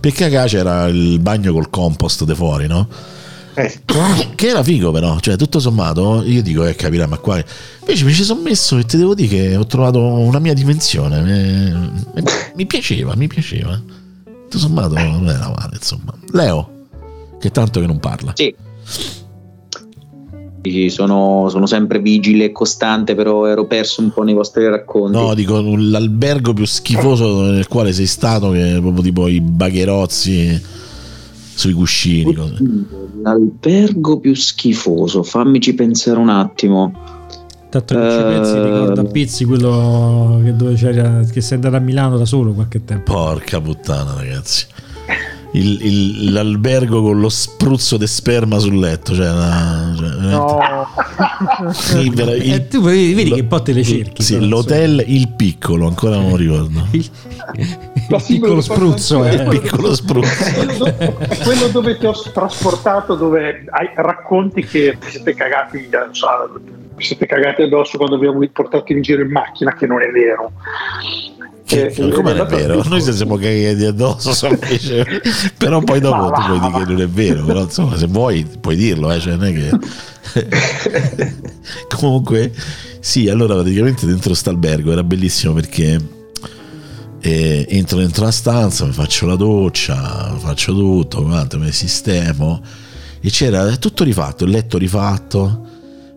Per cagare c'era il bagno col compost di fuori, no? Eh. Che era figo però, cioè tutto sommato io dico eh capirai ma qua invece mi ci sono messo e ti devo dire che ho trovato una mia dimensione, mi, mi piaceva, mi piaceva. Tutto sommato non era male insomma. Leo, che tanto che non parla. Sì sono, sono, sempre vigile e costante, però ero perso un po' nei vostri racconti. No, dico l'albergo più schifoso nel quale sei stato, che è proprio tipo i bagherozzi sui cuscini. L'albergo più schifoso, fammici pensare un attimo. Tanto che ci pensi, ricorda a Pizzi quello che, dove c'era, che sei andato a Milano da solo qualche tempo. Porca puttana, ragazzi il, il, l'albergo con lo spruzzo di sperma sul letto. Cioè, una, cioè no. il, il, eh, tu vedi, vedi lo, che po' te le cerchi. Sì, l'hotel Il Piccolo, ancora non lo ricordo. il, il piccolo spruzzo. Eh. Il piccolo spruzzo. quello, dove, quello dove ti ho trasportato, dove hai, racconti che ti siete cagati, non so, siete cagati addosso quando vi abbiamo portato in giro in macchina, che non è vero. Che, che come non è vero? Noi siamo cagati addosso, però poi dopo tu puoi dire che non è vero, però insomma se vuoi puoi dirlo, eh, cioè non è che... Comunque, sì, allora praticamente dentro st'albergo era bellissimo perché eh, entro dentro la stanza, mi faccio la doccia, faccio tutto, quanto, mi sistemo e c'era tutto rifatto, il letto rifatto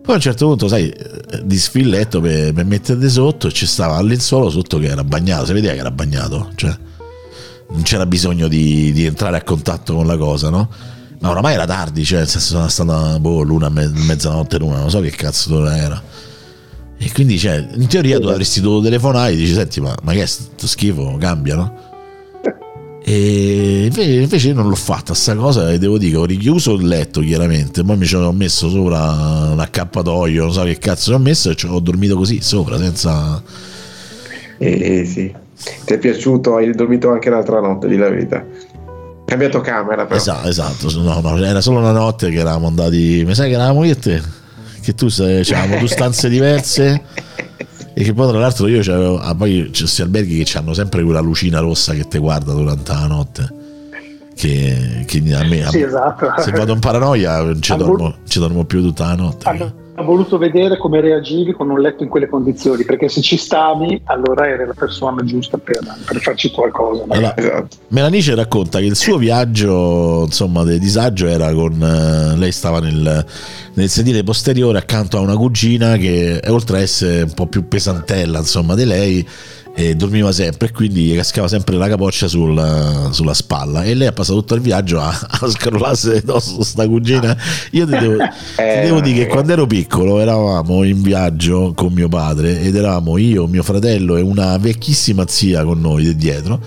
Poi a un certo punto, sai, di sfilletto per, per mettere sotto, ci stava il lenzuolo sotto che era bagnato, si vedeva che era bagnato, cioè non c'era bisogno di, di entrare a contatto con la cosa, no? Ma oramai era tardi, cioè, nel senso sono stata boh, l'una, mezzanotte l'una, non so che cazzo d'ora era. E quindi, cioè, in teoria tu avresti dovuto telefonare e dici, senti, ma, ma che è sto schifo, cambia, no? E invece, non l'ho fatta sta cosa e devo dire ho richiuso il letto chiaramente, poi mi ci ho messo sopra un accappatoio, non so che cazzo ci ho messo e ci ho dormito così sopra senza... Eh, sì, ti è piaciuto, hai dormito anche l'altra notte di la verità. Cambiato camera però. Esatto, esatto. No, no, era solo una notte che eravamo andati, mi sai che eravamo io e te? Che tu sai, avevamo due stanze diverse e che poi tra l'altro io c'avevo ah, poi c'è questi alberghi che hanno sempre quella lucina rossa che ti guarda durante la notte che, che a me, sì, esatto. se vado in paranoia ci dormo, ci dormo più tutta la notte allora, ha voluto vedere come reagivi con un letto in quelle condizioni, perché se ci stavi, allora eri la persona giusta per, per farci qualcosa. Allora, esatto. Melanice racconta che il suo viaggio, insomma, di disagio era con uh, lei stava nel, nel, sedile posteriore accanto a una cugina che oltre a essere un po' più pesantella, insomma, di lei e dormiva sempre e quindi cascava sempre la capoccia sul, sulla spalla. E lei ha passato tutto il viaggio a, a scrollarsi addosso sta cugina. Io ti devo, ti devo dire che quando ero piccolo eravamo in viaggio con mio padre ed eravamo io, mio fratello e una vecchissima zia con noi dietro.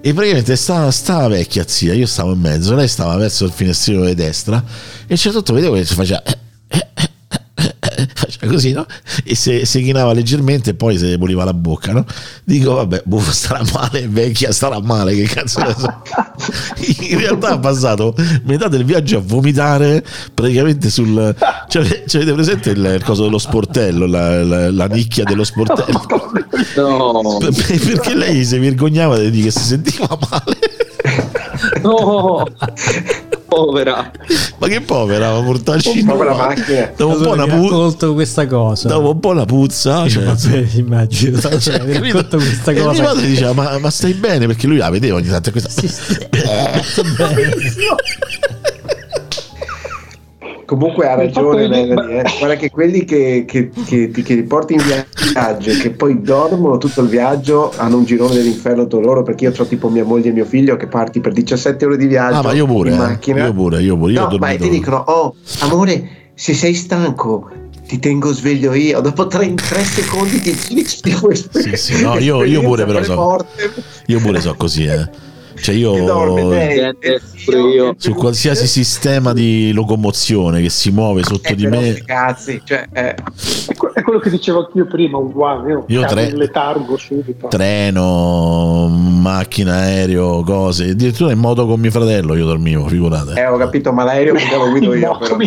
E praticamente stava, stava vecchia zia, io stavo in mezzo, lei stava verso il finestrino di destra e c'è tutto vedevo che si faceva eh, faceva così, no? E se, se chinava leggermente, poi se puliva la bocca, no? Dico, vabbè, buffo starà male, vecchia starà male, che cazzo ne so. In realtà ha passato metà del viaggio a vomitare praticamente sul... Cioè, cioè avete presente il, il coso dello sportello, la, la, la nicchia dello sportello? No. Perché lei si vergognava di dire che si sentiva male. No povera. Ma che povera, ma portarci povera macchina. Dopo un po' una puzza. questa cosa. Dopo un po' la puzza. Cioè, vabbè, immagino. Cioè, cioè, racconto questa cosa. E mio padre diceva, ma, ma, stai bene? Perché lui la vedeva ogni tanto questa. Sì, sì. bene. Comunque ha ragione Melanie, eh. guarda che quelli che, che, che, che ti porti in viaggio e che poi dormono tutto il viaggio hanno un girone dell'inferno loro perché io ho tipo mia moglie e mio figlio che parti per 17 ore di viaggio ah, ma io pure, in eh. macchina. Io pure, io pure. Io no, ma ti dicono, oh amore, se sei stanco ti tengo sveglio io. Dopo 3, 3 secondi ti giri sì, sì, no, io, io pure però so. Io pure so così, eh. Cioè io, io, su qualsiasi sistema di locomozione che si muove sotto eh, di me, cazzi, cioè, eh. è quello che dicevo anch'io prima, uguale. Io, io tre, letargo subito. Treno, macchina, aereo, cose. Addirittura in moto con mio fratello io dormivo, figurate. Eh, ho capito, ma l'aereo lo guido io. Moto,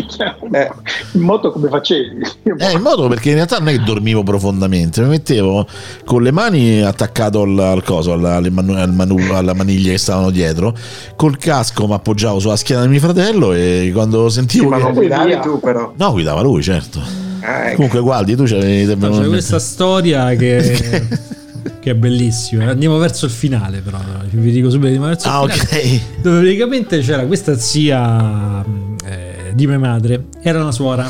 eh. In moto come facevi? Eh, in moto perché in realtà non è che dormivo profondamente, mi mettevo con le mani attaccato al, al coso, alla, al manu, alla maniglia stavano dietro. Col casco mi appoggiavo sulla schiena di mio fratello e quando sentivo. Sì, ma non guidavi tu, però. No, guidava lui, certo. Ah, ecco. Comunque, guardi, tu c'avevi. C'è questa storia che. che è bellissima. Andiamo verso il finale, però vi dico subito andiamo verso ah, il finale. Okay. Dove praticamente c'era questa zia eh, di mia madre, era una suora.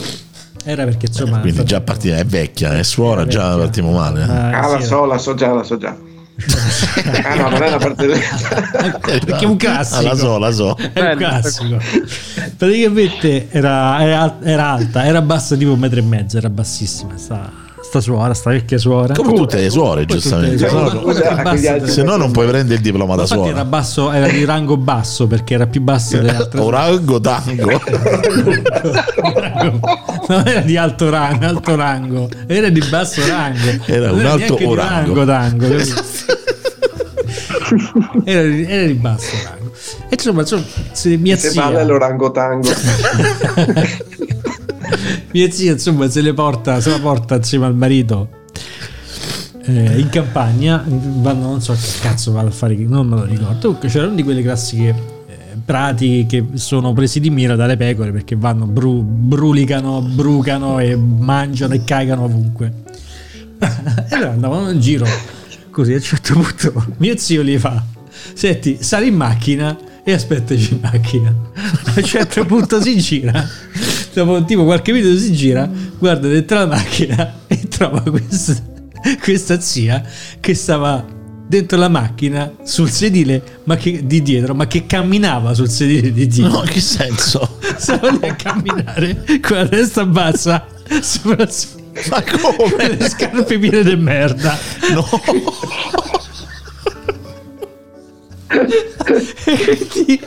Era perché insomma. Eh, quindi già partiva, è vecchia, è suora, già partiamo male. Ah, ah la so, la so già, la so già ah no, non è una parte perché è un classico. Ah, la so, la so. È un classico. Praticamente era, era, era, alta, era bassa tipo un metro e mezzo, era bassissima. Sta, sta suora, sta vecchia suora. Come tutte le suore, giustamente. Se no, non puoi prendere il diploma da suora. Era, basso, era di rango basso perché era più basso delle altre. Orango tango. non era di alto rango, alto rango, era di basso rango. Era un alto orango. tango. Era di, era di basso rango. E insomma, insomma se mia se zia... vale l'orangotango. Mia zia, insomma, se le porta, se la porta insieme al marito eh, in campagna, vanno, non so che cazzo vanno a fare, non me lo ricordo. Comunque c'erano di quelle classiche prati che sono presi di mira dalle pecore perché vanno, bru- brulicano, brucano e mangiano e cagano ovunque. e allora andavano in giro così a un certo punto mio zio gli fa senti sali in macchina e aspettaci in macchina a un certo punto si gira dopo tipo qualche minuto si gira, guarda dentro la macchina e trova questa, questa zia che stava dentro la macchina sul sedile ma che, di dietro, ma che camminava sul sedile di dietro. No, che senso? Stava lì a camminare con la testa bassa sopra Ma come? le scarpe piene di merda. No. E quindi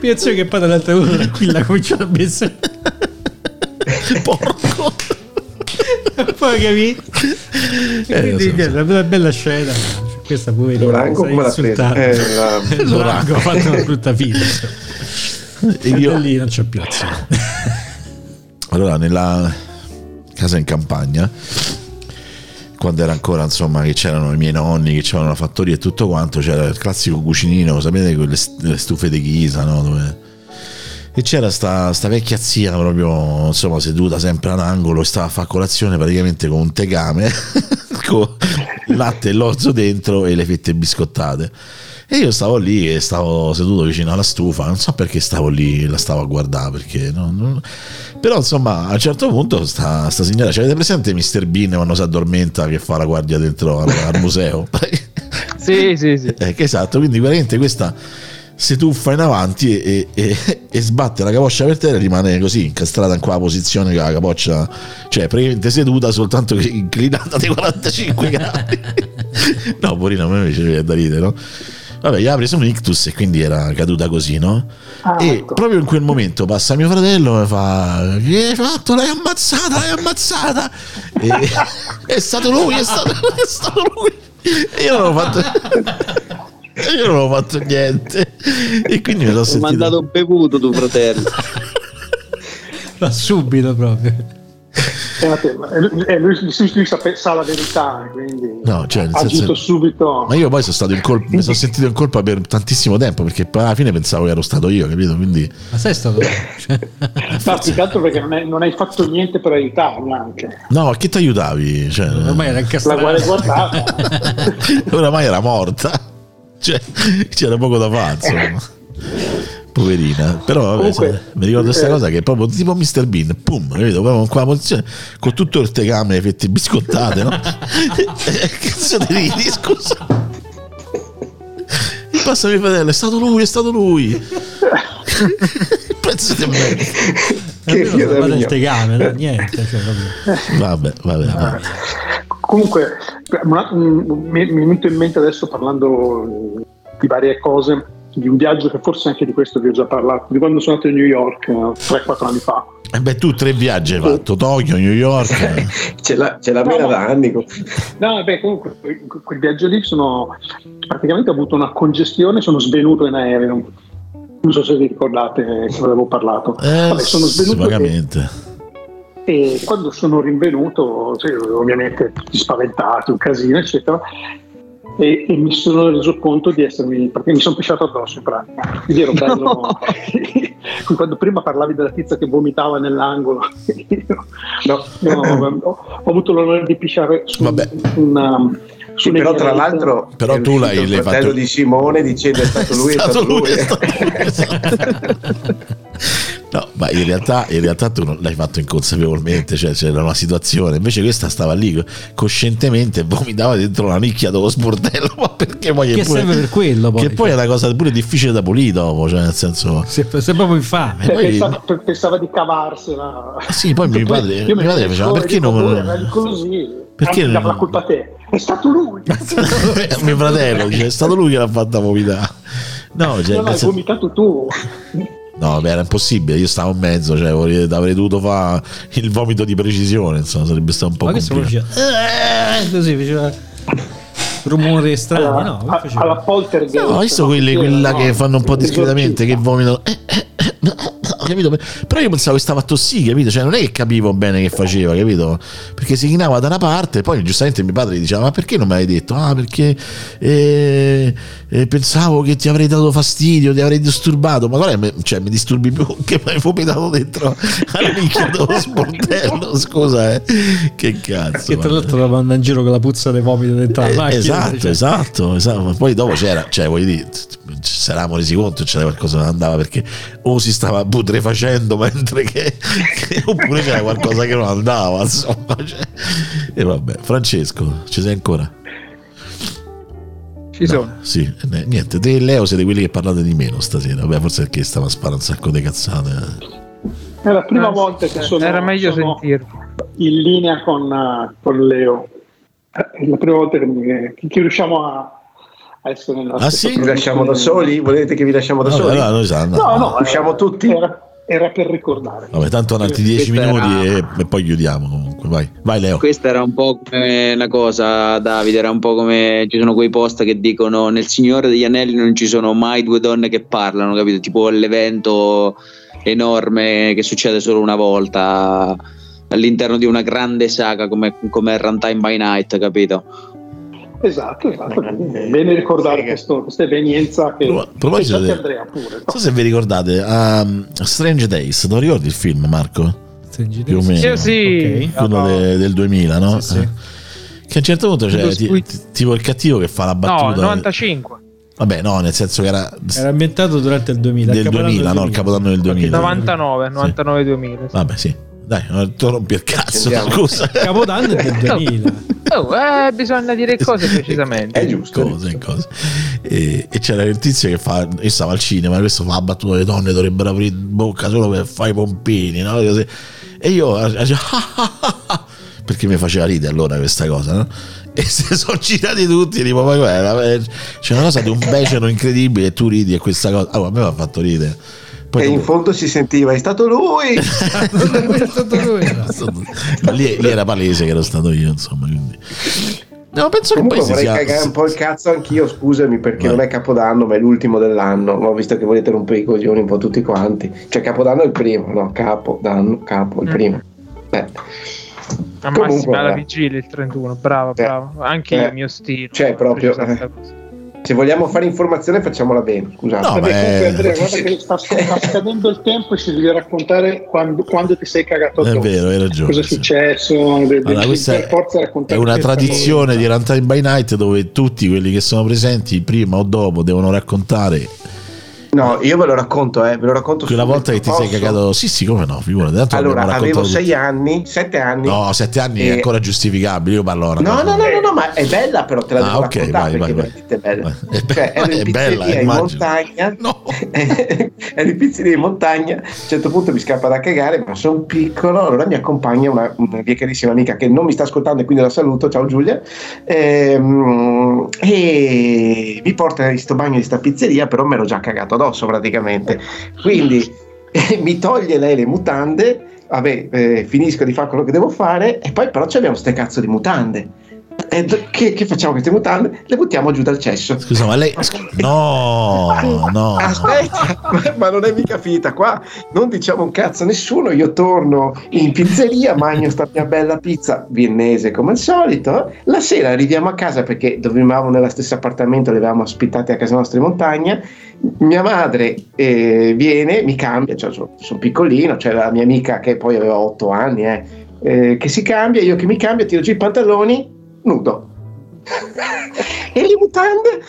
penso che poi dall'altra tranquilla ha cominciato a pensare Porco. e poi capì e Eh, quindi so, niente, una bella scena questa poverina Lorango come l'ha presa? insultata. Eh, la- Lorango ha fatto una brutta fine E io- lì non c'è più azione Allora, nella casa in campagna, quando era ancora, insomma, che c'erano i miei nonni, che c'erano la fattoria e tutto quanto, c'era il classico cucinino, sapete, quelle st- le stufe di ghisa, no? Dove... E c'era sta, sta vecchia zia proprio, insomma, seduta sempre ad angolo e stava a fare colazione praticamente con un tegame, con latte e l'orzo dentro e le fette biscottate. E io stavo lì e stavo seduto vicino alla stufa, non so perché stavo lì, la stavo a guardare, perché no- non- però insomma a un certo punto sta, sta signora, avete presente Mr. Bean quando si addormenta che fa la guardia dentro al, al museo? Sì, sì, sì. Eh, esatto, quindi praticamente questa si tuffa in avanti e, e- e sbatte la capoccia per terra e rimane così incastrata in quella posizione che la capoccia, cioè praticamente seduta soltanto che inclinata di 45 gradi. no, porino, a me mi viene da ridere, no? Vabbè, gli ha preso un ictus e quindi era caduta così, no? Ah, e ecco. proprio in quel momento passa mio fratello e fa: Che hai fatto? L'hai ammazzata, l'hai ammazzata! E, è stato lui, è stato, è stato lui! E io non ho fatto. Io non ho fatto niente e quindi mi sono Ho sentito mandato bevuto tuo fratello. ma subito proprio Eh, lui, eh, lui- lui- lui sape- sa la verità, quindi No, cioè, ha agito senso- subito. Ma io poi sono stato in colpa, mi sono sentito in colpa per tantissimo tempo perché poi alla fine pensavo che ero stato io, capito? Quindi ma sai stato cioè, No, più che altro perché non, è- non hai fatto niente per aiutarlo anche. no, a che ti aiutavi? Cioè, ormai era La incastrato guardia guardata. oramai era morta. Cioè, c'era poco da fare, insomma. Poverina, però vabbè, Comunque, sai, mi ricordo questa eh, cosa che è proprio tipo Mr. Bean, pum, capito? Con quella posizione, con tutto il tegame, le fette biscottate, no? Cazzo di ridi, scusa. Passa mio fratello, è stato lui, è stato lui. Pezzo di merda. Che figlio del tegame no? niente cioè. Vabbè, vabbè, vabbè. Comunque, una- un- mi, mi è venuto in mente adesso parlando eh, di varie cose, di un viaggio che forse anche di questo vi ho già parlato, di quando sono andato a New York eh, 3-4 anni fa. Eh beh, tu tre viaggi hai fatto, Tokyo, New York. Ce l'ha, ce mena da anni. No, beh, comunque, que- quel viaggio lì sono praticamente ho avuto una congestione, sono svenuto in aereo. Non so se vi ricordate che avevo parlato. Eh, Vabbè, sono svenuto vagamente. E quando sono rinvenuto, sì, ovviamente tutti spaventati, un casino, eccetera. E, e mi sono reso conto di essermi perché mi sono pisciato addosso in pratica quindi ero bello quando prima parlavi della tizia che vomitava nell'angolo No. no, ho, ho avuto l'onore di pisciare su Vabbè. una Sì, però tra l'altro Però è tu l'hai- il fratello fatto- di Simone dicendo è stato lui, è stato lui. è stato lui, esatto. No, ma in realtà, in realtà tu non l'hai fatto inconsapevolmente, cioè c'era una situazione, invece questa stava lì coscientemente vomitava dentro la nicchia dello sportello, ma perché poi è che pure- serve per quello poi, che poi è cioè, una cosa pure difficile da pulire dopo, cioè nel senso... sei, sei proprio infame. Cioè, poi- pensava, pe- pensava di cavarsela. Ah, sì, poi mio padre- io mio mi padre faceva, fuori, perché non- "Oh, era lì così Perché non- la colpa a te. È stato lui. Mio fratello dice è stato lui che l'ha fatta vomitare. No, cioè, non nel hai senso- vomitato tu No, beh, era impossibile, io stavo in mezzo, cioè avrei, avrei dovuto fare il vomito di precisione, insomma, sarebbe stato un po' ma questo complicato. faceva eh, così faceva rumori strani alla, no alla poltergeist No, ho visto quelli, quella No, che fanno un po' discretamente, che vomitano. Eh, eh, capito? Però io pensavo che stava a tossire, capito? Cioè, non è che capivo bene che faceva, capito? Perché si chinava da una parte, poi giustamente mio padre gli diceva: Ma perché non me l'hai detto? Ah, perché eh, eh, pensavo che ti avrei dato fastidio, ti avrei disturbato. Ma guarda, me- cioè, mi disturbi più che mi hai vomitato dentro alla nicchia dello sportello. Scusa, eh. Che cazzo. che tra l'altro la manda in giro con la puzza dei vomiti dentro la Eh, macchina esatto, cioè, esatto, esatto. Ma poi dopo c'era, cioè, voglio dire, ci eravamo resi conto, c'era qualcosa che non andava perché o si stava putrefacendo mentre che, che oppure c'era qualcosa che non andava insomma cioè. e vabbè Francesco ci sei ancora? ci sono. Sì niente te e Leo siete quelli che parlate di meno stasera. Vabbè forse perché stava a sparare un sacco di cazzate. È la prima no, volta che sono, era meglio sono sentirlo. in linea con, uh, con Leo. È la prima volta che, che riusciamo a a essere nella ah, sì? Vi lasciamo da soli? Volete che vi lasciamo da no, soli? No, noi sanno. no, no, usciamo tutti. Era, era, per ricordare. Vabbè, tanto altri dieci minuti era... e, e, poi chiudiamo comunque. Vai, vai Leo. Questa era un po' come una cosa, Davide, era un po' come ci sono quei post che dicono nel Signore degli Anelli non ci sono mai due donne che parlano, capito? Tipo l'evento enorme che succede solo una volta all'interno di una grande saga come, come Runtime by Night, capito? Esatto, esatto. Eh, bene ricordare questo, questa evenienza che a proposito di Andrea pure. Non so se vi ricordate um, Strange Days, non ricordi il film Marco? Strange Più o meno. Io sì. Quello no. de, del 2000, no? Sì, sì. Che a un certo punto c'è ti, ti, tipo il cattivo che fa la battuta. No, 95. Vabbè, no, nel senso che era. Era ambientato durante il 2000. Del 2000, no, il capodanno del 2000. 99, 99 2000. Sì. Vabbè, sì. Dai, non ti rompi il cazzo, scusa. Capodanno è del 2000. Oh, eh, bisogna dire cose precisamente. È giusto. Cose, cose. E, e, c'era il tizio che fa. Io stavo al cinema, questo fa la battuta: le donne dovrebbero aprire bocca solo per fare i pompini, no? E io. Perché mi faceva ridere allora questa cosa, no? E si sono girati tutti, tipo, ma c'è una cosa di un becero incredibile e tu ridi e questa cosa. Allora, a me mi ha fatto ridere. Poi e dopo... in fondo si sentiva, è stato lui! è stato lui. lì, lì, era palese che ero stato io, insomma. Quindi... No, penso Comunque che poi vorrei sia... cagare un po' il cazzo anch'io, scusami, perché Vai. non è Capodanno, ma è l'ultimo dell'anno. Ma ho visto che volete rompere i coglioni un po' tutti quanti. Cioè, Capodanno è il primo, no? Capodanno, capo, il mm. primo. Eh. A massima alla vigilia il 31, bravo, eh. bravo. Anche eh. il mio stile. Cioè, proprio se vogliamo fare informazione facciamola bene scusate. No, Vabbè, Andrea guarda che sta, sta scadendo il tempo e ci devi raccontare quando, quando ti sei cagato è vero hai ragione cosa è successo? Allora, questa è, è una tradizione di Runtime by Night dove tutti quelli che sono presenti prima o dopo devono raccontare No, io ve lo racconto, eh, ve lo racconto Quella volta che ti sei cagato, sì, sì, come no, figurati. Tanto allora, avevo sei tutti. anni, sette anni. No, sette anni e... è ancora giustificabile. Io parlo ora. No, no, no, no, no, ma è bella, però te la ah, devo okay, raccontare vai, perché vai, è bella. È, cioè, ero in è bella, in montagna. No. ero in pizzeria in montagna. A un certo punto mi scappa da cagare, ma sono piccolo. Allora mi accompagna una, una mia carissima amica che non mi sta ascoltando e quindi la saluto. Ciao Giulia. Ehm, e mi porta in questo bagno di questa pizzeria, però me l'ho già cagato addosso praticamente. Quindi mi toglie lei le mutande, vabbè, eh, finisco di fare quello che devo fare e poi però abbiamo ste cazzo di mutande. E che, che, facciamo queste mutande? Le buttiamo giù dal cesso. Scusa, ma lei. No, no. Aspetta, ma, ma non è mica finita qua. Non diciamo un cazzo a nessuno. Io torno in pizzeria, mangio sta mia bella pizza viennese come al solito. La sera arriviamo a casa perché dormivamo nello stesso appartamento, le avevamo ospitate a casa nostra in montagna. Mia madre eh, viene, mi cambia, cioè, sono, sono piccolino, c'è la mia amica che poi aveva otto anni, eh, eh, che si cambia, io che mi cambio, tiro giù i pantaloni nudo. e le mutande?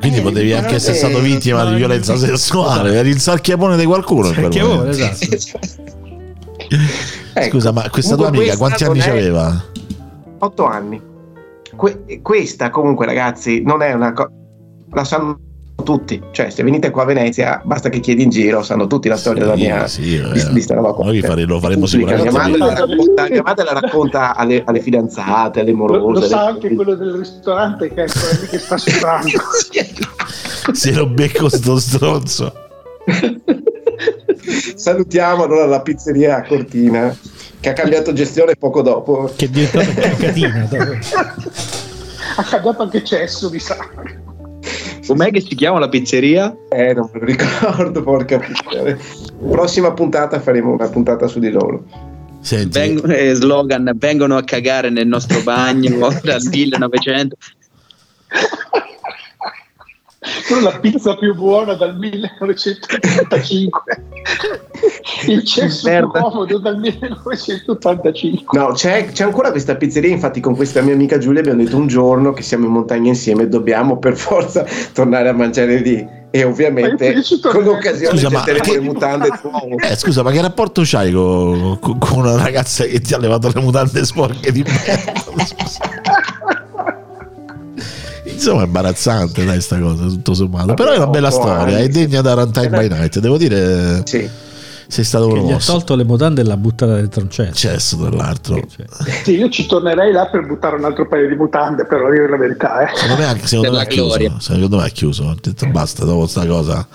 Quindi eh, potevi anche essere stato vittima di violenza sessuale, eri il sarchiapone di qualcuno. In quel momento. esatto. Scusa, ma questa tua amica quanti anni aveva? Otto anni. Que- questa comunque ragazzi non è una cosa... La sanno tutti, cioè se venite qua a Venezia basta che chiedi in giro, sanno tutti la storia sì, della mia sì, di, di sta roba qua. Noi fare, lo faremo sicuramente. Mia madre, la racconta, mia madre la racconta alle, alle fidanzate, alle morose. Lo, lo sa anche quello del ristorante che è quello che sta sudando. Se lo becco sto stronzo. Salutiamo allora la pizzeria a Cortina che ha cambiato gestione poco dopo. Che è diventata catina. ha cambiato anche cesso, mi sa. Com'è che si chiama la pizzeria? Eh, non me lo ricordo, porca puttana. Prossima puntata faremo una puntata su di loro. Senti. Veng- eh, slogan vengono a cagare nel nostro bagno dal 1900 Sono la pizza più buona dal 1985 il cesso più comodo dal 1985 no c'è, c'è, ancora questa pizzeria infatti con questa mia amica Giulia abbiamo detto un giorno che siamo in montagna insieme dobbiamo per forza tornare a mangiare lì. E ovviamente con l'occasione scusa, ma che, le mutande eh, scusa ma che rapporto c'hai con, con, una ragazza che ti ha levato le mutande sporche di merda insomma è imbarazzante dai sta cosa tutto sommato. Però è una bella storia è degna da Runtime by Night devo dire sì. sei stato che gli ha tolto le mutande e l'ha buttata dentro un cesso cesso tra l'altro. Sì, io ci tornerei là per buttare un altro paio di mutande per dire la verità eh. secondo me, anche, secondo me è chiuso secondo me è chiuso ho detto basta dopo sta cosa.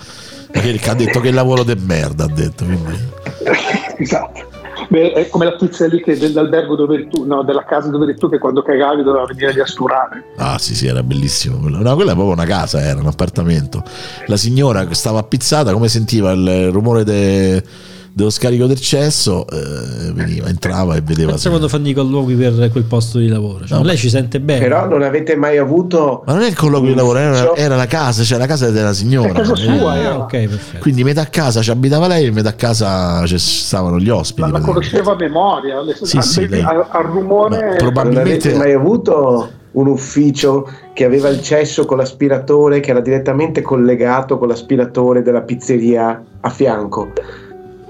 Perché ha detto che lavoro di merda ha detto quindi. esatto Beh, è come la tizia lì che dell'albergo dove tu, no, della casa dove eri tu, che quando cagavi doveva venire a asturare. Ah, sì, sì, era bellissimo. No, quella è proprio una casa, era un appartamento. La signora stava appizzata, come sentiva il rumore de dello scarico del cesso eh, veniva, entrava e vedeva pensa quando fanno i colloqui per quel posto di lavoro. Cioè, no, lei ci sente bene? Però non avete mai avuto ma non è il colloquio di lavoro era, era, la casa cioè la casa della signora casa sua eh, okay, quindi metà casa ci abitava lei e metà casa ci stavano gli ospiti ma la conosceva a memoria le, sì, sì, al, al rumore ma probabilmente non avete mai avuto un ufficio che aveva il cesso con l'aspiratore che era direttamente collegato con l'aspiratore della pizzeria a fianco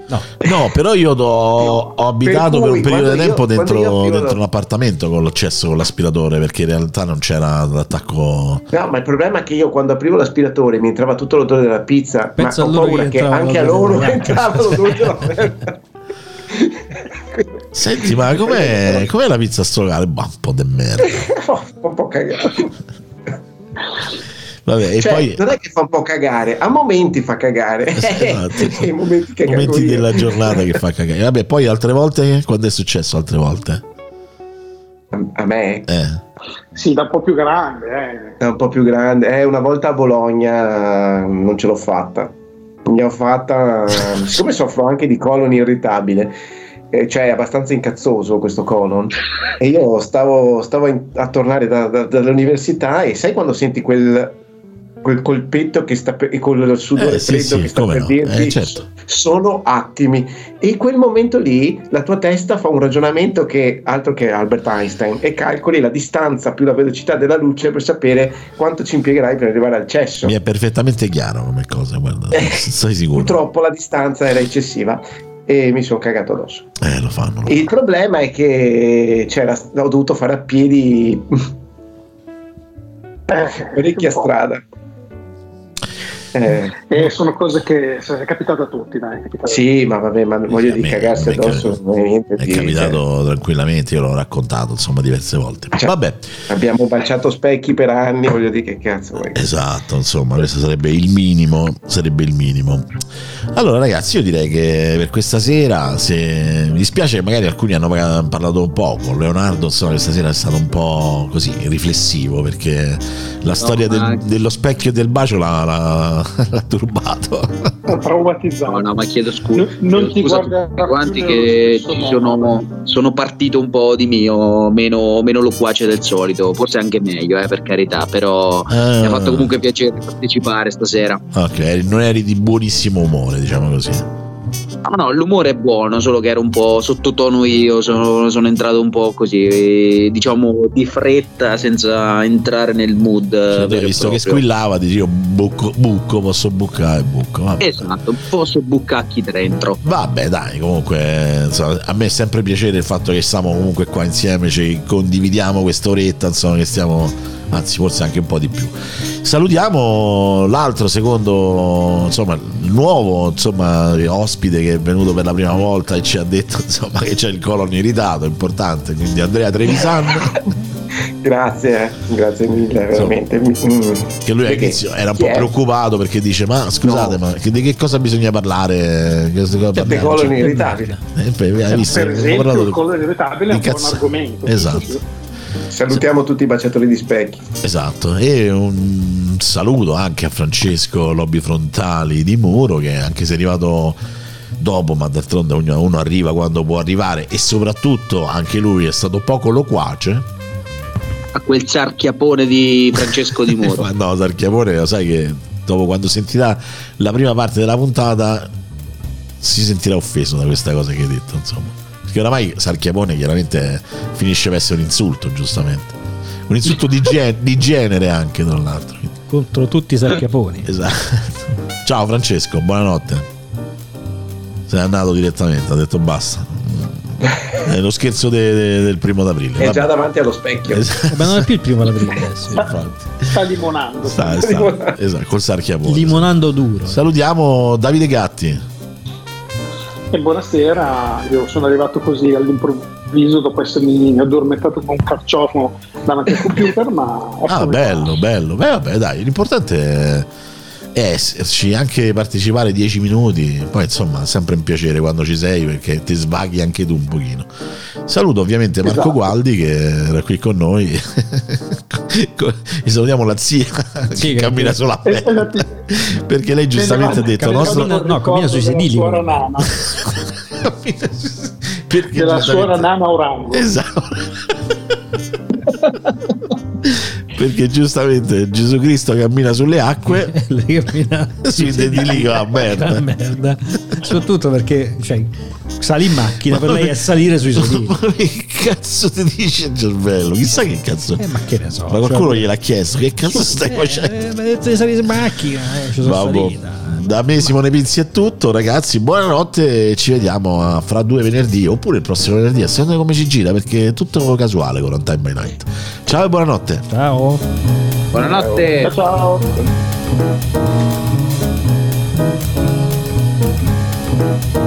No. no, però io do, ho abitato per, cui, per un periodo di tempo io, dentro, dentro un appartamento con l'accesso con l'aspiratore perché in realtà non c'era l'attacco. No, ma il problema è che io quando aprivo l'aspiratore mi entrava tutto l'odore della pizza, Penso ma ho paura che, che anche a loro entrava l'odore della merda. Senti, ma com'è, com'è la pizza strogale? Bah, un po' di merda. un po' cagato. Vabbè, cioè, poi... Non è che fa un po' cagare, a momenti fa cagare. Esatto. I momenti, momenti della giornata che fa cagare. Vabbè, poi altre volte, quando è successo altre volte? A, a me? Eh. Sì, da un po' più grande. Eh. Da un po' più grande. Eh, una volta a Bologna non ce l'ho fatta. Ne ho fatta, siccome soffro anche di colon irritabile, eh, cioè è abbastanza incazzoso questo colon. E io stavo, stavo in, a tornare da, da, dall'università e sai quando senti quel quel colpetto che sta per, e con sudore eh, sì, sì, che sta per no. dirti eh, certo. sono attimi. E in quel momento lì la tua testa fa un ragionamento che altro che Albert Einstein e calcoli la distanza più la velocità della luce per sapere quanto ci impiegherai per arrivare al cesso. Mi è perfettamente chiaro come cosa guarda eh, sei sicuro. purtroppo la distanza era eccessiva e mi sono cagato addosso. Eh lo fanno lo il problema è che ho dovuto fare a piedi parecchia strada eh, e sono cose che è capitato a tutti, dai. sì, ma vabbè, ma voglio dire, cagarsi addosso è, niente è di, capitato cioè. tranquillamente, io l'ho raccontato insomma diverse volte. Cioè, vabbè. Abbiamo baciato specchi per anni, voglio dire che cazzo vuoi. Esatto, insomma, questo sarebbe il minimo, sarebbe il minimo. Allora ragazzi, io direi che per questa sera, se mi dispiace che magari alcuni hanno parlato poco, Leonardo insomma questa sera è stato un po' così riflessivo perché la no, storia ma... del, dello specchio e del bacio l'ha, l'ha l'ha turbato. Traumatizzato. No, no, ma chiedo scusa. Non chiedo ti scusa tutti quanti che sono, sono, partito un po' di mio, meno, meno loquace del solito. Forse anche meglio, eh, per carità, però ah. mi ha fatto comunque piacere partecipare stasera. Ok, non eri di buonissimo umore, diciamo così. No, no, l'umore è buono, solo che ero un po' sottotono io, sono, sono entrato un po' così, diciamo di fretta, senza entrare nel mood. Cioè, visto che squillava, dici io bucco, bucco, posso buccare, bucco. Vabbè. Esatto, posso buccacchi dentro. Vabbè, dai, comunque insomma, a me è sempre piacere il fatto che stiamo comunque qua insieme, ci condividiamo quest'oretta, insomma, che stiamo anzi forse anche un po' di più. Salutiamo l'altro secondo, insomma, nuovo insomma, ospite che è venuto per la prima volta e ci ha detto insomma, che c'è il colon irritato, importante, quindi Andrea Trevisan. grazie, grazie mille, veramente. Insomma, che lui all'inizio era un po' preoccupato perché dice: Ma scusate, no. ma di che cosa bisogna parlare? C'è colon irritabile. Eh, hai visto? Per esempio, il colon irritabile è un, un argomento. Esatto. Salutiamo tutti i baciatori di specchi. Esatto, e un saluto anche a Francesco Lobby Frontali di Muro che anche se è arrivato dopo, ma d'altronde uno arriva quando può arrivare e soprattutto anche lui è stato poco loquace. A quel sarchiapone di Francesco di Muro. ma no, sarchiapone, lo sai che dopo quando sentirà la prima parte della puntata si sentirà offeso da questa cosa che hai detto, insomma. Perché oramai Sarchiapone chiaramente finisce per essere un insulto, giustamente. Un insulto di, gen- di genere anche, tra l'altro. contro tutti i sarchiaponi. esatto. Ciao Francesco, buonanotte. Sei andato direttamente, ha detto basta. È lo scherzo de, de, del primo d'aprile. È già davanti allo specchio. Esatto. Ma non è più il primo d'aprile adesso. Sta, sta limonando. Sta, sta, esatto, col sarchiapone. Limonando duro. Salutiamo Davide Gatti. E buonasera, io sono arrivato così all'improvviso dopo essermi addormentato con un carciofo davanti al computer, ma... Ah, bello, bello. Beh, vabbè, dai, l'importante è esserci, anche partecipare 10 minuti, poi insomma è sempre un piacere quando ci sei perché ti svaghi anche tu un pochino. Saluto ovviamente Marco esatto. Gualdi che era qui con noi e salutiamo la zia sì, che cammina sulla pelle perché lei giustamente ha detto nostro... no, no, cammina sui sedili. perché della suora Nana Orango. Esatto perché giustamente Gesù Cristo cammina sulle acque cammina sui dedili a merda. merda. Soprattutto perché cioè, sali in macchina ma per lei è salire sui sedili. ma che cazzo ti dice il cervello? Chissà che cazzo. Eh, ma che ne so ma qualcuno cioè, gliel'ha chiesto che cazzo stai eh, facendo? eh, mi ha detto di salire in macchina eh, ci sono Vabbè. salita da me Simone Pizzi è tutto ragazzi. Buonanotte ci vediamo fra due venerdì oppure il prossimo venerdì a seconda come ci gira perché è tutto casuale con un time by night. Ciao e buonanotte. Ciao. Buonanotte. Ciao, ciao.